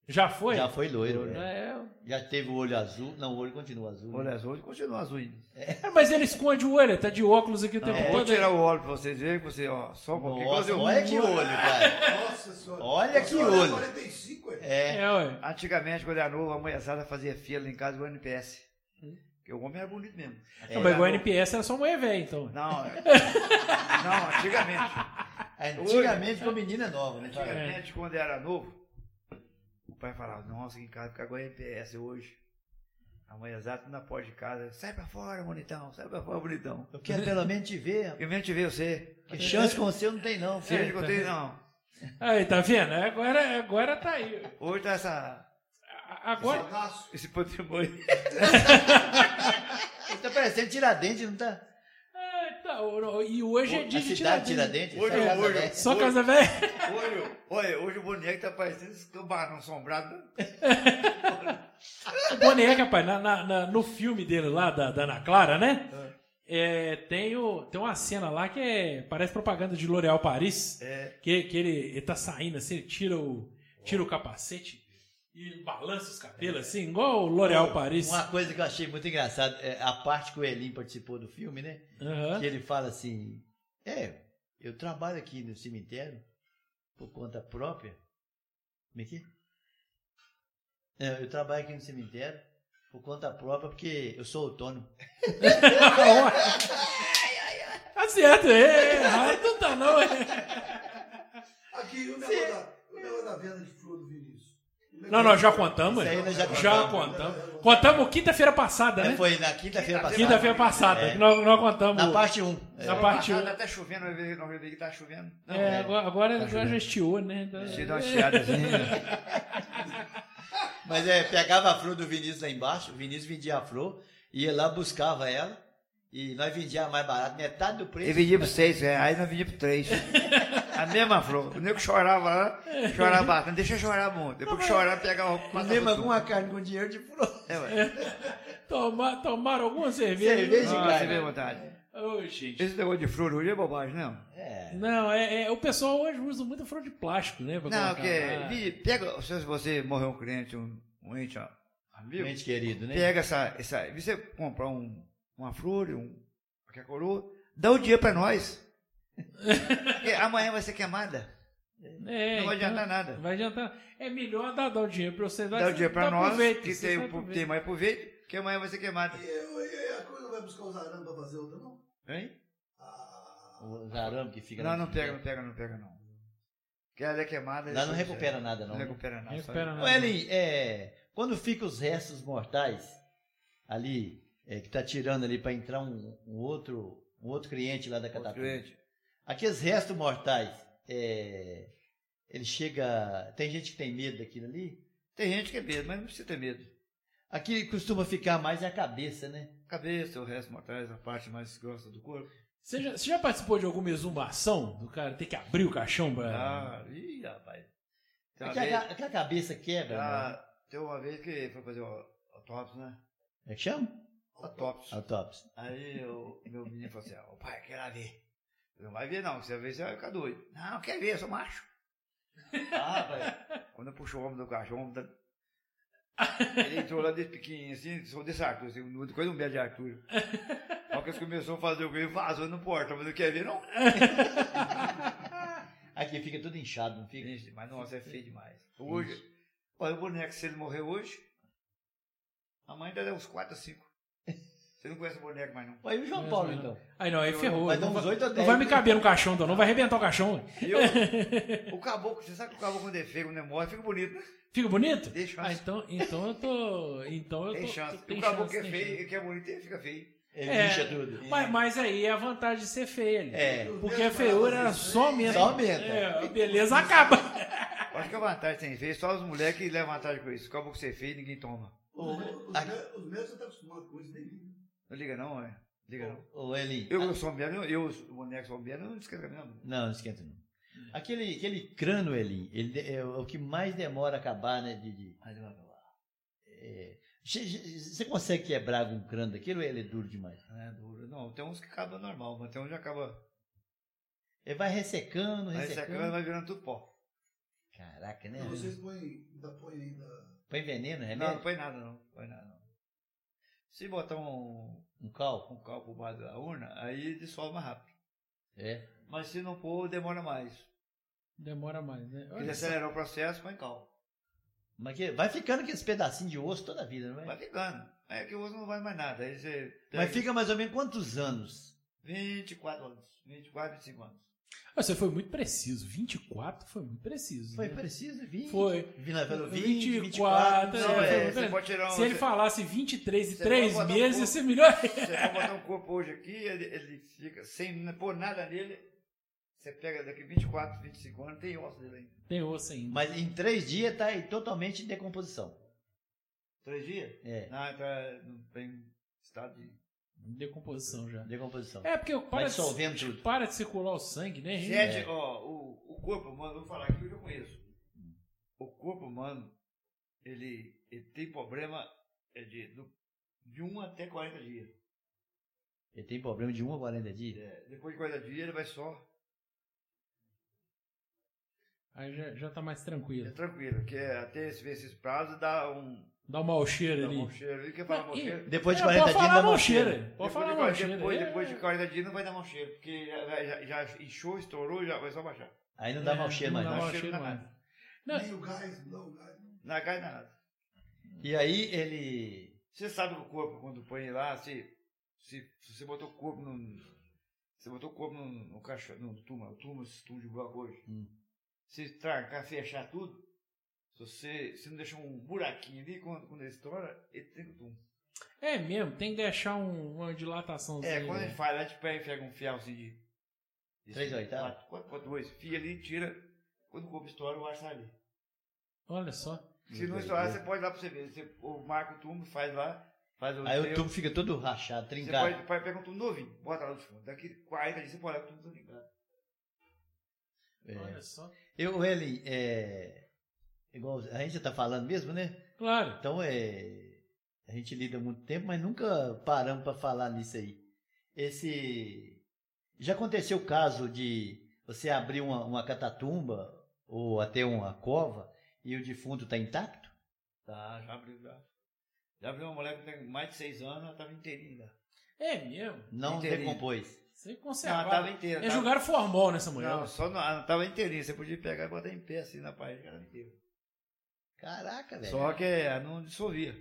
Já foi? Já foi loiro. é. É, Já teve o olho azul. Não, o olho continua azul. né? Olha azul, continua azul ainda. É, mas ele esconde o olho, ele tá de óculos aqui o tempo Eu vou todo. tirar o óleo pra vocês verem, que você, ó, só um pouquinho. Nossa, olha que olho, cara. Nossa senhora. Olha que olho. 45, é? É. É, ué. Antigamente, quando era novo, a mulherzada fazia fila em casa do NPS. Porque o homem era bonito mesmo. Não, mas o NPS era só mulher velha, então. Não, é- não, antigamente. Antigamente com menina nova, né? Antigamente, quando era novo, o pai falava, nossa, em casa fica igual NPS hoje. A mulherzada na porta de casa, sai pra fora, bonitão, sai pra fora, bonitão. Eu quero pelo menos te ver. Eu mesmo te ver você. Que chance com você não tem, não. Você filho. que eu tenho, não. Aí, tá vendo? Agora, agora tá aí. Hoje tá essa, Agora, Jogaço. esse patrimônio. Ele tá parecendo Tiradentes, não tá? O- e hoje é a dia de cidade Tiradentes. Tiradentes? Hoje, casa hoje. velha. Só casa velha? Olha, olha, hoje o boneco tá parecendo esse tubarão assombrado. O boneco, rapaz, na- na- na- no filme dele lá, da, da Ana Clara, né? É, tem, o, tem uma cena lá que é, parece propaganda de L'Oréal Paris. É. Que, que ele, ele tá saindo assim, ele tira o, tira o capacete e balança os cabelos assim, igual o L'Oréal Paris. Uma coisa que eu achei muito engraçada, é a parte que o Elim participou do filme, né? Aham. Que ele fala assim: É, eu trabalho aqui no cemitério por conta própria. Como é que é? É, eu trabalho aqui no cemitério por conta própria porque eu sou autônomo. Tá certo, é, errado não tá não. É. Aqui, o negócio, da, o negócio da venda de flor do Vinícius. Não, nós já contamos. Isso aí é. nós já Já contamos. contamos. Contamos quinta-feira passada, É, né? foi na quinta-feira passada. Quinta-feira passada, É. que nós, nós contamos. Na parte 1. Na parte Passada, um. Tá até chovendo, vi- nós vimos que tá chovendo. Não, É, agora, agora, Tá agora já estiou, né? Deixa eu dar uma chiadazinha. Mas é, pegava a flor do Vinícius lá embaixo, o Vinícius vendia a flor, ia lá, buscava ela, e nós vendíamos mais barato, metade do preço. Ele vendia por seis reais, nós vendíamos por três. A mesma flor. O nego chorava lá, chorava bastante. Deixa eu chorar muito. Depois que chorar, pegava o Mesmo alguma carne com dinheiro de flor. É, ué. Toma, tomaram alguma cerveja? Cerveja. Nossa, cara. você vê vontade. Gente. Esse negócio de flor hoje é bobagem, não? É. Não, é, é- o pessoal hoje usa muita flor de plástico, né? Não, colocar porque vi- pega, se você morreu um cliente, um, um ente, ó, amigo, Gente querido, né? pega essa, essa, você comprar um, uma flor, um, qualquer coroa, dá o dia pra nós. Porque amanhã vai ser queimada. É, não vai então, adiantar nada. Vai adiantar. É melhor dar, dar o dinheiro pra você. Dá o pra dá nós, proveito, que tem, tem mais proveito, que amanhã vai ser queimada. E, e- e a coisa não vai buscar os arames pra fazer outra, não? Hein? Ah, Os arame que fica Não, lá não pega, não pega, não pega, não. Porque ela é queimada. Lá não isso- recupera nada, não. Não recupera nada. Recupera nada. Ô, é, quando fica os restos mortais ali, é, que tá tirando ali para entrar um, um outro, Um outro cliente lá da cliente. Aqueles restos mortais, é, ele chega. Tem gente que tem medo daquilo ali. Tem gente que é medo, mas não precisa ter medo. Aqui costuma ficar mais é a cabeça, né? Cabeça, o resto mortais, a parte mais grossa do corpo. Você já, você já participou de alguma exumação do cara ter que abrir o caixão pra. Ah, ih, rapaz. Tem Aquela, vez, aquela cabeça quebra, né? ah, tem uma vez que foi fazer o autópsia, né? É que chama? Autópsia. Autópsia. Aí o meu menino falou assim, ó, pai, quero lá ver. Não vai ver não, se você ver, você vai ficar doido. Não, quer ver, eu sou macho. Ah, rapaz. Quando eu puxo o homem do cachorro, o homem da- ele entrou lá desse pequenininho assim, sou desse Arthur, assim, coisa um metro de Arthur. Só que eles começou a fazer o que vazou no porta, mas não quer ver não. Aqui fica tudo inchado, não fica? Ixi, Mas nossa, é feio demais. Hoje, olha o boneco, se ele morrer hoje, a mãe dá uns 4 ou 5. Você não conhece o boneco mais não. E o João Paulo, então. Aí não, aí ferrou. Vai dar não, uns vai, oito ou não dez, vai me né? caber no caixão, então. Não vai arrebentar o caixão. E eu, o caboclo, você sabe que o caboclo quando é feio, quando é morre, fica bonito, né? Fica bonito? Tem chance. Ah, então, então eu tô. Então eu tô. Tem chance. Tem o caboclo que é feio, chance. que é bonito, ele fica feio. Ele É. incha tudo. Mas, mas aí é a vantagem de ser feio ali. É. Porque a feiura era só aumenta. Só aumenta. É, a beleza acaba. Acho que a vantagem tem feio, só os moleques que levam vantagem com isso. O caboclo ser feio, ninguém toma. Os, os estão acostumados com isso, nem. Não liga não, é. Liga não. Ô, Eli. Eu, eu sou mulher, eu, o boneco eu não esqueço não. Não, não esquenta não. Aquele, aquele crânio, Eli, ele é o que mais demora a acabar, né? De, de- Mas eu vou acabar. é, Você consegue quebrar um crânio daquilo ou ele é duro demais? Não é duro. Não, tem uns que acabam normal, mas tem uns que acaba. Ele vai ressecando, Vai ressecando. secando, vai virando tudo pó. Caraca, né? Então vocês põem, ainda põem ainda. Põe veneno, Não, remédio? não põe nada não. Põe nada não. Se botar um, Um cal? um cal por baixo da urna, aí dissolve mais rápido. É. Mas se não pôr, demora mais. Demora mais, né? Se Olha só. acelerar o processo, põe cal. Mas que vai ficando aqueles pedacinhos de osso toda a vida, não é? Vai ficando. É que o osso não vai mais nada. Aí você Mas fica mais ou menos quantos anos? 24 anos. 24, 25 anos. Ah, Você foi muito preciso. 24 foi muito preciso. Foi né? preciso? 20? Foi. Vila pelo 20, 24, 24. Não, é, é, você pode tirar um- Se ele você- falasse 23 e você 3 pode botar um meses, ia pouco- ser melhor. Você pode botar um corpo hoje aqui, ele, ele fica sem pôr nada nele. Você pega daqui 24, 25 anos, tem osso dele ainda. Tem osso ainda. Mas em três dias tá aí totalmente em decomposição. Três dias? É, Não, tá, não tem estado de. Decomposição já. decomposição. É, porque para, de, tudo. para de circular o sangue, né? gente? Sete, ó, o, o corpo humano, vou falar aqui que eu já conheço. O corpo humano, ele, ele tem problema é de, de 1 até 40 dias. Ele tem problema de 1 a 40 dias. É, depois de 40 dias ele vai só. Aí já, já tá mais É tranquilo. tranquilo, porque até esse, esses prazos dá um. Dá um mau cheiro Dá ali. um cheiro. E quer falar mau cheiro? Depois de É, 40 pode dias falar dá cheiro. Pode Depois falar mau 40 cheiro. depois, é. depois de 40 dias não vai dar mau cheiro, porque já, já, já inchou, estourou, já vai só baixar. Aí não dá É, mau cheiro mais não dá não. mau cheiro mais. nada. Não. Nem o gás, não dá o gás. Na gás nada. E aí ele... Você sabe que o corpo, quando põe lá, se, se, se você botou o corpo no. Você botou o corpo no, no caixão, no túmulo, o túmulo, esse túmulo de bloco hoje. Hum. Se trancar, fechar tudo, se você se não deixar um buraquinho ali, quando, quando ele estoura, ele tem o túmulo. É mesmo, tem que deixar um- uma dilatação. É, quando a gente faz lá, a gente pega, pega um fiel assim de. de Três cinco, oitavos? fia ali, tira. Quando o corpo estoura, o ar sai ali. Olha só. Se não estourar, você pode ir lá pra você ver. Você marca o túmulo, faz lá, faz o. Aí o seu- tubo fica todo rachado, Você trincado. pode, pode pegar um túmulo novinho, bota lá no fundo. Daqui 40 dias você pode olhar o túmulo todo ligado. É. Olha só. Eu, ele, é... Igual a gente já tá falando mesmo, né? Claro. Então é. A gente lida há muito tempo, mas nunca paramos para falar nisso aí. Esse. Já aconteceu o caso de você abrir uma, uma catatumba ou até uma cova e o defunto tá intacto? Tá, já abriu já. Já abriu uma mulher que tem mais de 6 anos, ela tava inteirinha. É mesmo. Não Inteirinho. decompôs. Você Não, ela conserva. tava inteira. Eles tava- jogaram formol nessa mulher. Não, só não, ela tava inteirinha. Você podia pegar e botar em pé assim na parede, ela inteira. Caraca, velho. Só que ela não dissolvia.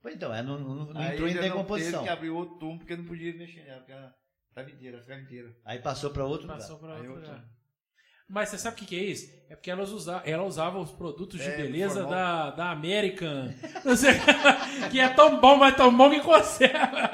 Pois então, ela não, não- não Aí entrou em não decomposição. Teve que abrir outro túmulo porque não podia mexer nela, porque ela tava inteira, ela ficava inteira. Aí passou para outro Passou Aí outro lugar. Mas você sabe o que, que é isso? É porque elas usa, ela usava os produtos de É, beleza formol. da, da American. Não sei, que é tão bom, mas tão bom que conserva.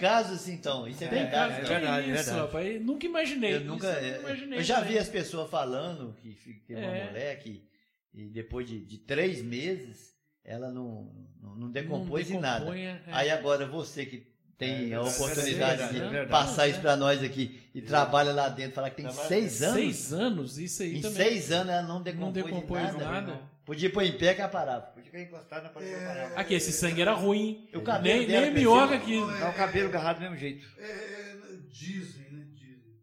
Tem casos assim, então. Isso é Tem verdade. é verdade, é isso, verdade. rapaz. Eu nunca imaginei. Eu nunca. Isso eu é, nunca imaginei. Eu já vi as pessoas falando que teve uma É. mulher que e depois de, de três meses ela não, não, não decompôs Não em nada. é. Aí agora você que tem É, a é oportunidade verdade, de é passar isso É. pra nós aqui e trabalha lá dentro, falar que tem seis anos. Seis anos, isso aí Em também. seis anos ela não decompôs, não decompôs em nada. nada. Podia pôr em pé que ela parava. Podia ficar encostado na parede É. da parada. Aqui, esse sangue era ruim. O cabelo Nem, dela nem minhoca aqui. Dá o cabelo agarrado do mesmo jeito. É, é, dizem, né? Dizem.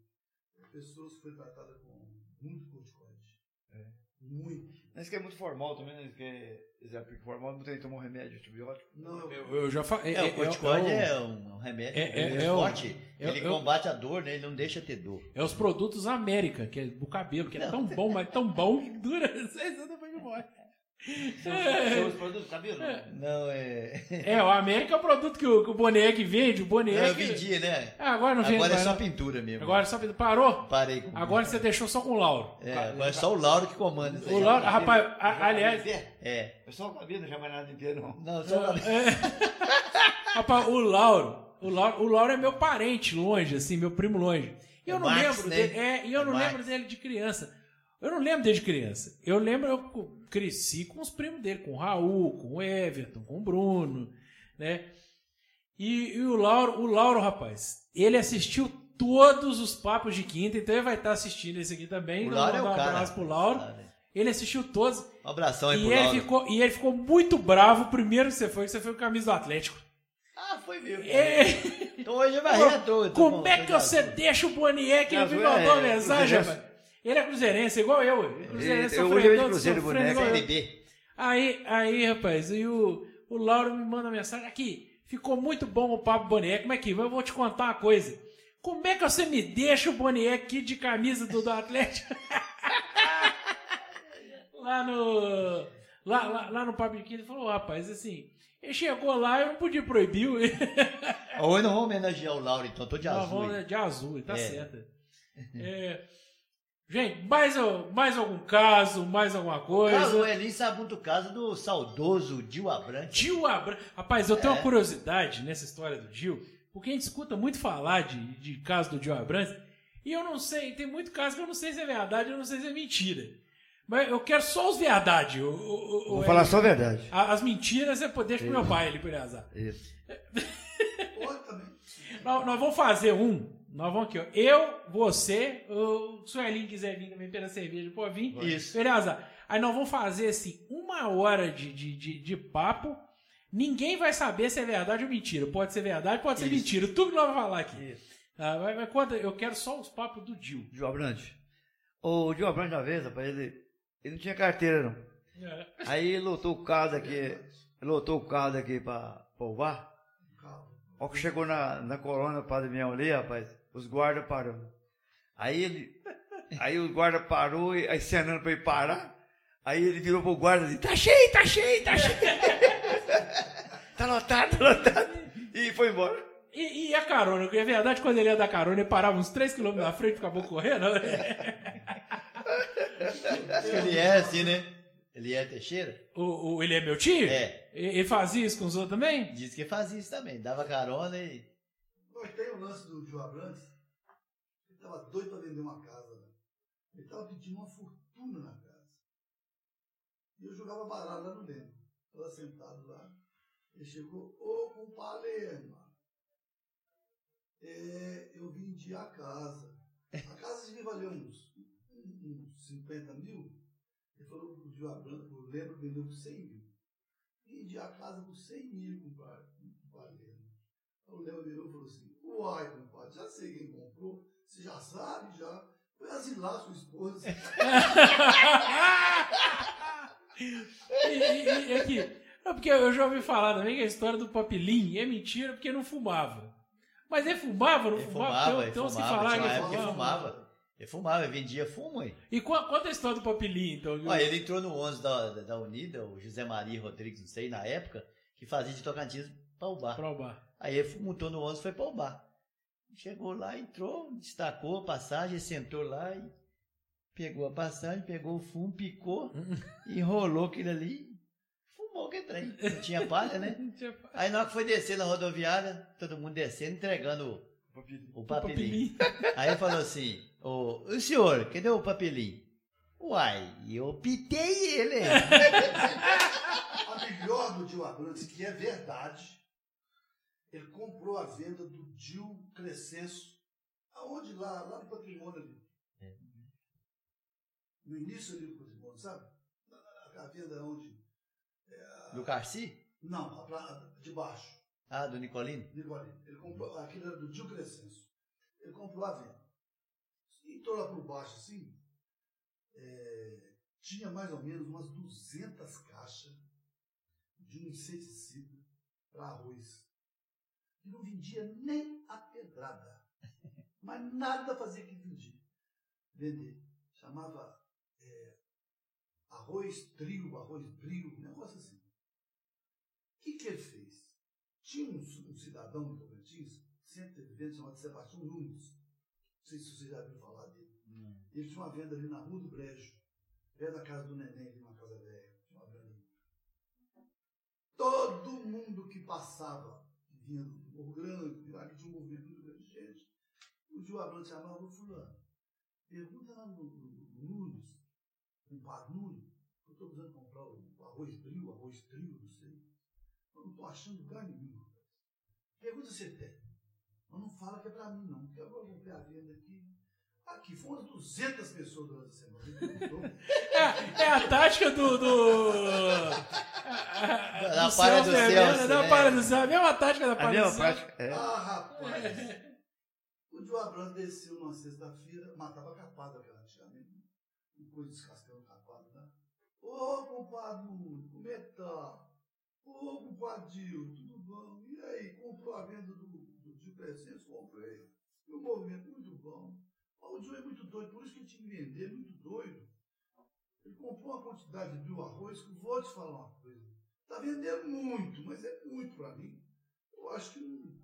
Pessoas que foi tratada com muito corticoide. É. Muito. Mas que é muito formal também, né? Que é, exemplo, formal não tem que tomar um remédio antibiótico. Não, Eu, eu já falei. É, o corticoide é, um remédio é- é- muito é o- forte. é- ele é combate a dor, né? Ele não deixa ter dor. É os produtos América, que é do cabelo, que é tão bom, mas tão bom que dura seis anos depois que morre. São os produtos do cabelo? Não, é. É, o América é o produto que o, que o Boneque vende, o Boneque. Eu vendi, né? Ah, agora não vende Agora é só não. pintura mesmo. Agora só parou? Parei com Agora você deixou só com o Lauro. É, agora é só o Lauro que comanda isso aí. O Lauro, rapaz, a- aliás, É. É só o cabelo, não chama nada inteiro, não. Não, só o Lauro. rapaz, o Lauro, o Lauro, o Lauro é meu parente longe, assim, meu primo longe. E eu É não Marx, lembro né? dele, é, e eu É não Marx. lembro dele de criança. Eu não lembro dele de criança. Eu lembro, eu cresci com os primos dele, com o Raul, com o Everton, com o Bruno, né? E, e o Lauro, o Lauro, rapaz, ele assistiu todos os papos de quinta, então ele vai estar assistindo esse aqui também. O Então, Lauro é o um cara. abraço pro Lauro. Ele assistiu todos. Um abração aí E pro ele, Lauro. ficou, e ele ficou muito bravo. O primeiro que você foi, que você foi com a camisa do Atlético. Ah, foi mesmo. É, Então hoje vai reto. como é que você deixa o Boniek? Ele me mandou é- mensagem, rapaz. Ele é cruzeirense, igual eu. É cruzeirense, Eu- eu hoje de Cruzeiro, boneco, eu. Aí, aí, rapaz, e o, o Lauro me manda mensagem aqui. Ficou muito bom o papo Boniek. Como é que eu vou te contar uma coisa? Como é que você me deixa o Boniek aqui de camisa do, do Atlético? lá no. Lá, lá, lá no papo de quinta, ele falou, rapaz, assim. Ele chegou lá, eu não podia proibir. Hoje não vamos homenagear o Lauro, então. Tô de Nós azul. vamos de azul, tá É. certo. É, gente, mais, mais algum caso, mais alguma coisa? Caso o Elin sabe muito o caso do saudoso Dil Abrantes. Gil Abrantes. Rapaz, eu tenho É. uma curiosidade nessa história do Gil, porque a gente escuta muito falar de, de caso do Gil Abrantes, e eu não sei, tem muito caso que eu não sei se é verdade, eu não sei se é mentira. Mas eu quero só os verdade. O, o- o- Vou falar só a verdade. As mentiras você pode deixar pro meu pai ali, por azar. Isso. Nós, nós vamos fazer um. Nós vamos aqui, ó. Eu, você, o Suelinho quiser vir também pela cerveja, pode vir. Isso. Beleza? Aí nós vamos fazer assim, uma hora de, de, de, de papo. Ninguém vai saber se é verdade ou mentira. Pode ser verdade, pode ser Isso. mentira. Tudo que nós vamos falar aqui. Isso. Tá? Mas, mas conta, eu quero só os papos do Dil. Gil Abrante. O Gil Abrante, uma vez, rapaz, ele, ele não tinha carteira, não. É. Aí lotou o carro daqui, ele lotou o carro daqui pra, pra o bar. Ó que chegou na, na colônia Padre Mião ali, rapaz, os guardas pararam. Aí ele, aí o guarda parou, e, aí cenando pra ele parar. Aí ele virou pro guarda e disse, tá cheio, tá cheio, tá cheio. tá lotado, tá lotado. E foi embora. E, e a carona? Porque é verdade, quando ele ia dar carona, ele parava uns 3km na frente e acabou correndo. Ele é assim, né? Ele é Teixeira? o, o- ele é meu tio? É. E- Ele fazia isso com os outros também? Diz que fazia isso também. Dava carona e. Mas tem o lance do Gil Abrantes. Ele estava doido para vender uma casa. Né? Ele estava pedindo uma fortuna na casa. E eu jogava baralho lá no dentro. Estava sentado lá. Ele chegou, ô mano. É, eu vendi a casa. A casa devia valer uns, uns 50 mil. Ele falou pro Gil Abrantes, eu lembro vendeu por 100 mil. Vendi a casa por 100 mil, compadre. compadre. O Léo virou e falou assim: Uai, compadre, já sei quem comprou. Você já sabe, já. Foi asilar sua esposa. e, e- e aqui, não, porque eu já ouvi falar também que a história do Papilim é mentira porque não fumava. Mas ele fumava, não Ele fumava? fumava, tem ele uns fumava. que que ele ele fumava. fumava. Ele fumava, ele vendia fumo aí. E co- conta a história do Papilim, então. viu? Olha, ele entrou no 11 da, da, da Unida, o José Maria Rodrigues, não sei, na época, que fazia de Tocantins para o bar. Pra o bar. Aí ele montou no 11 e foi para o bar. Chegou lá, entrou, destacou a passagem, sentou lá e pegou a passagem, pegou o fumo, picou, enrolou aquilo ali, fumou aquele trem. Não tinha palha, né? Aí na hora que foi descer na rodoviária, todo mundo descendo, entregando o, o papelinho. Aí ele falou assim, ô, o senhor, cadê o papelinho? Uai, eu pitei ele. A melhor do Abrantes, que é verdade, ele comprou a venda do Dil Crescenso, aonde lá, lá no patrimônio ali. No início ali do patrimônio, sabe? A, venda onde? Do Carci? Não, a de baixo. Ah, do Nicolino? Nicolino. Ele comprou, aquilo era do Dil Crescenso. Ele comprou a venda. Entrou lá por baixo assim, é, tinha mais ou menos umas 200 caixas de um inseticida para arroz. Não vendia nem a pedrada. Mas nada fazia que vendia. Vender. Chamava é, arroz trio, arroz brio, um negócio assim. O que, que ele fez? Tinha um, um cidadão do Tocantins, sempre vivendo, chamado Sebastião Nunes. Não sei se você já viu falar dele. Ele tinha uma venda ali na Rua do Brejo, perto da casa do Neném, ali, uma casa velha. Tinha uma venda ali. Todo mundo que passava, Grande, lá que tinha um movimento muito grande de gente, o Gil Abrante chamava o fulano. Pergunta lá no, no, Nunes, no Nunes, eu estou precisando comprar o, arroz brio, o arroz trio, não sei. Eu não estou achando lugar nenhum. Pergunta se tem. Mas não fala que é para mim, não, porque eu vou ver a venda aqui. Aqui foram umas 200 pessoas durante a semana. É, é a tática do. do... Da do para do Celso, né? Da né? para do Celso. A mesma tática da para do prática. É. Ah, rapaz! O João Abrão desceu numa sexta-feira, matava capado aquela antigamente. Um coisa descascando capado, né? Ô, compadre, como é que tá? Ô, compadre Dil, tudo bom? E aí, comprou a venda do, do Dil Crescenço? Comprei. E o movimento muito bom. Mas o Dil é muito doido, por isso que ele tinha que vender, muito doido. Ele comprou uma quantidade de arroz que vou te falar uma coisa. Tá vendendo muito, mas é muito para mim. Eu acho que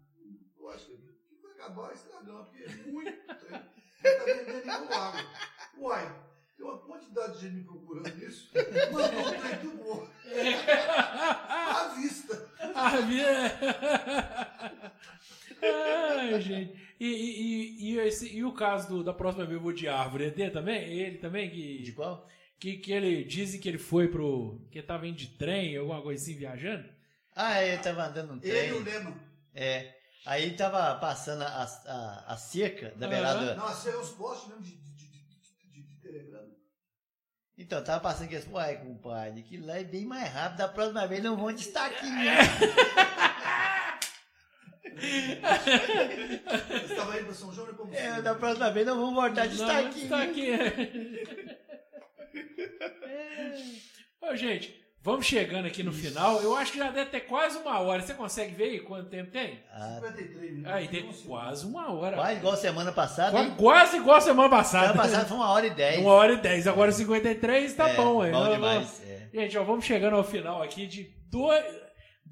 eu acho que que vai acabar estragando, porque é muito trem. Ele tá vendendo igual água. Uai, tem uma quantidade de gente me procurando nisso. Mandou um trem do morro. À vista. Ah, minha... Ai, gente. E, e, e, e, esse- e o caso do- da próxima vez eu vou de árvore, é dele também? Ele também? De Que, qual? que, que ele dizem que ele foi pro. que tava indo de trem, alguma coisa assim, viajando? Ah, ele tava andando um Ele e o trem. Lema. É. Aí tava passando a, a, a cerca da beirada. Não, assim, é os postes mesmo de, de, de, de, de, de telegrama. Então, tava passando aqui, uai, compadre, que lá é bem mais rápido, da próxima vez não vão destaque não. Você estava indo para São João e como É, da próxima vez não vão voltar de Não, destaque. destaque. Ô, gente, vamos chegando aqui no final. Eu acho que já deve ter quase uma hora. Você consegue ver aí quanto tempo tem? Ah, 53 minutos. Aí tem quase uma hora. quase igual semana passada, Qua- hein? Quase igual semana passada. Semana passada foi uma hora e dez. Uma hora e dez, agora 53, tá É, bom, hein? Bom Não, demais. é. Gente, ó, vamos chegando ao final aqui de dois,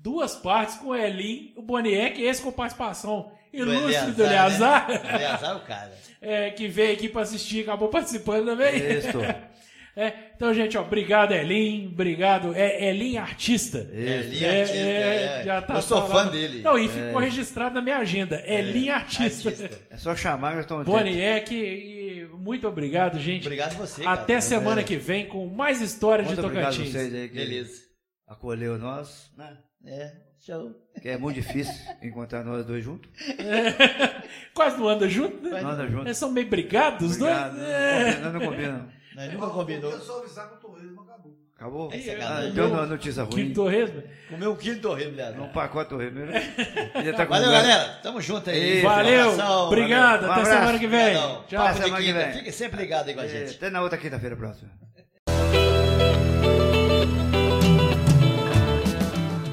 duas partes com o Elin, o Boniek, esse com participação ilustre do Eleazar, Né? Eleazar é o cara. é, que veio aqui pra assistir e acabou participando também. Isso. É, então, gente, ó, obrigado, Elin, obrigado. É Elin Artista. Elinho É, artista, é, é. já tá Eu sou falando. fã dele. Não, e ficou registrado na minha agenda. Elin Artista. Artista. É só chamar, nós estamos Boniek, e muito obrigado, gente. Obrigado você, cara. Até semana É. que vem com mais histórias Muito de obrigado a Tocantins. vocês aí que Beleza. acolheu nós, né? É, show. Que é muito difícil encontrar nós dois juntos. Quase não anda junto, né? Mas Nós andamos Eles juntos. são meio brigados, os dois. Obrigado. É. Nós não combinamos. Nós nunca combinou. Eu só avisar que o torresmo acabou. Acabou? Ah. Deu uma notícia Quinto ruim. torresmo. Comeu um quilo de torresmo, Um Leandro. pacote torresmo. Ele tá Valeu, galera. Tamo junto aí. Isso, Valeu, abração, obrigado. valeu. Um Até abraço. semana que vem. Tchau. De semana que vem. Fique sempre ligado aí com a É, gente. Até na outra quinta-feira próxima.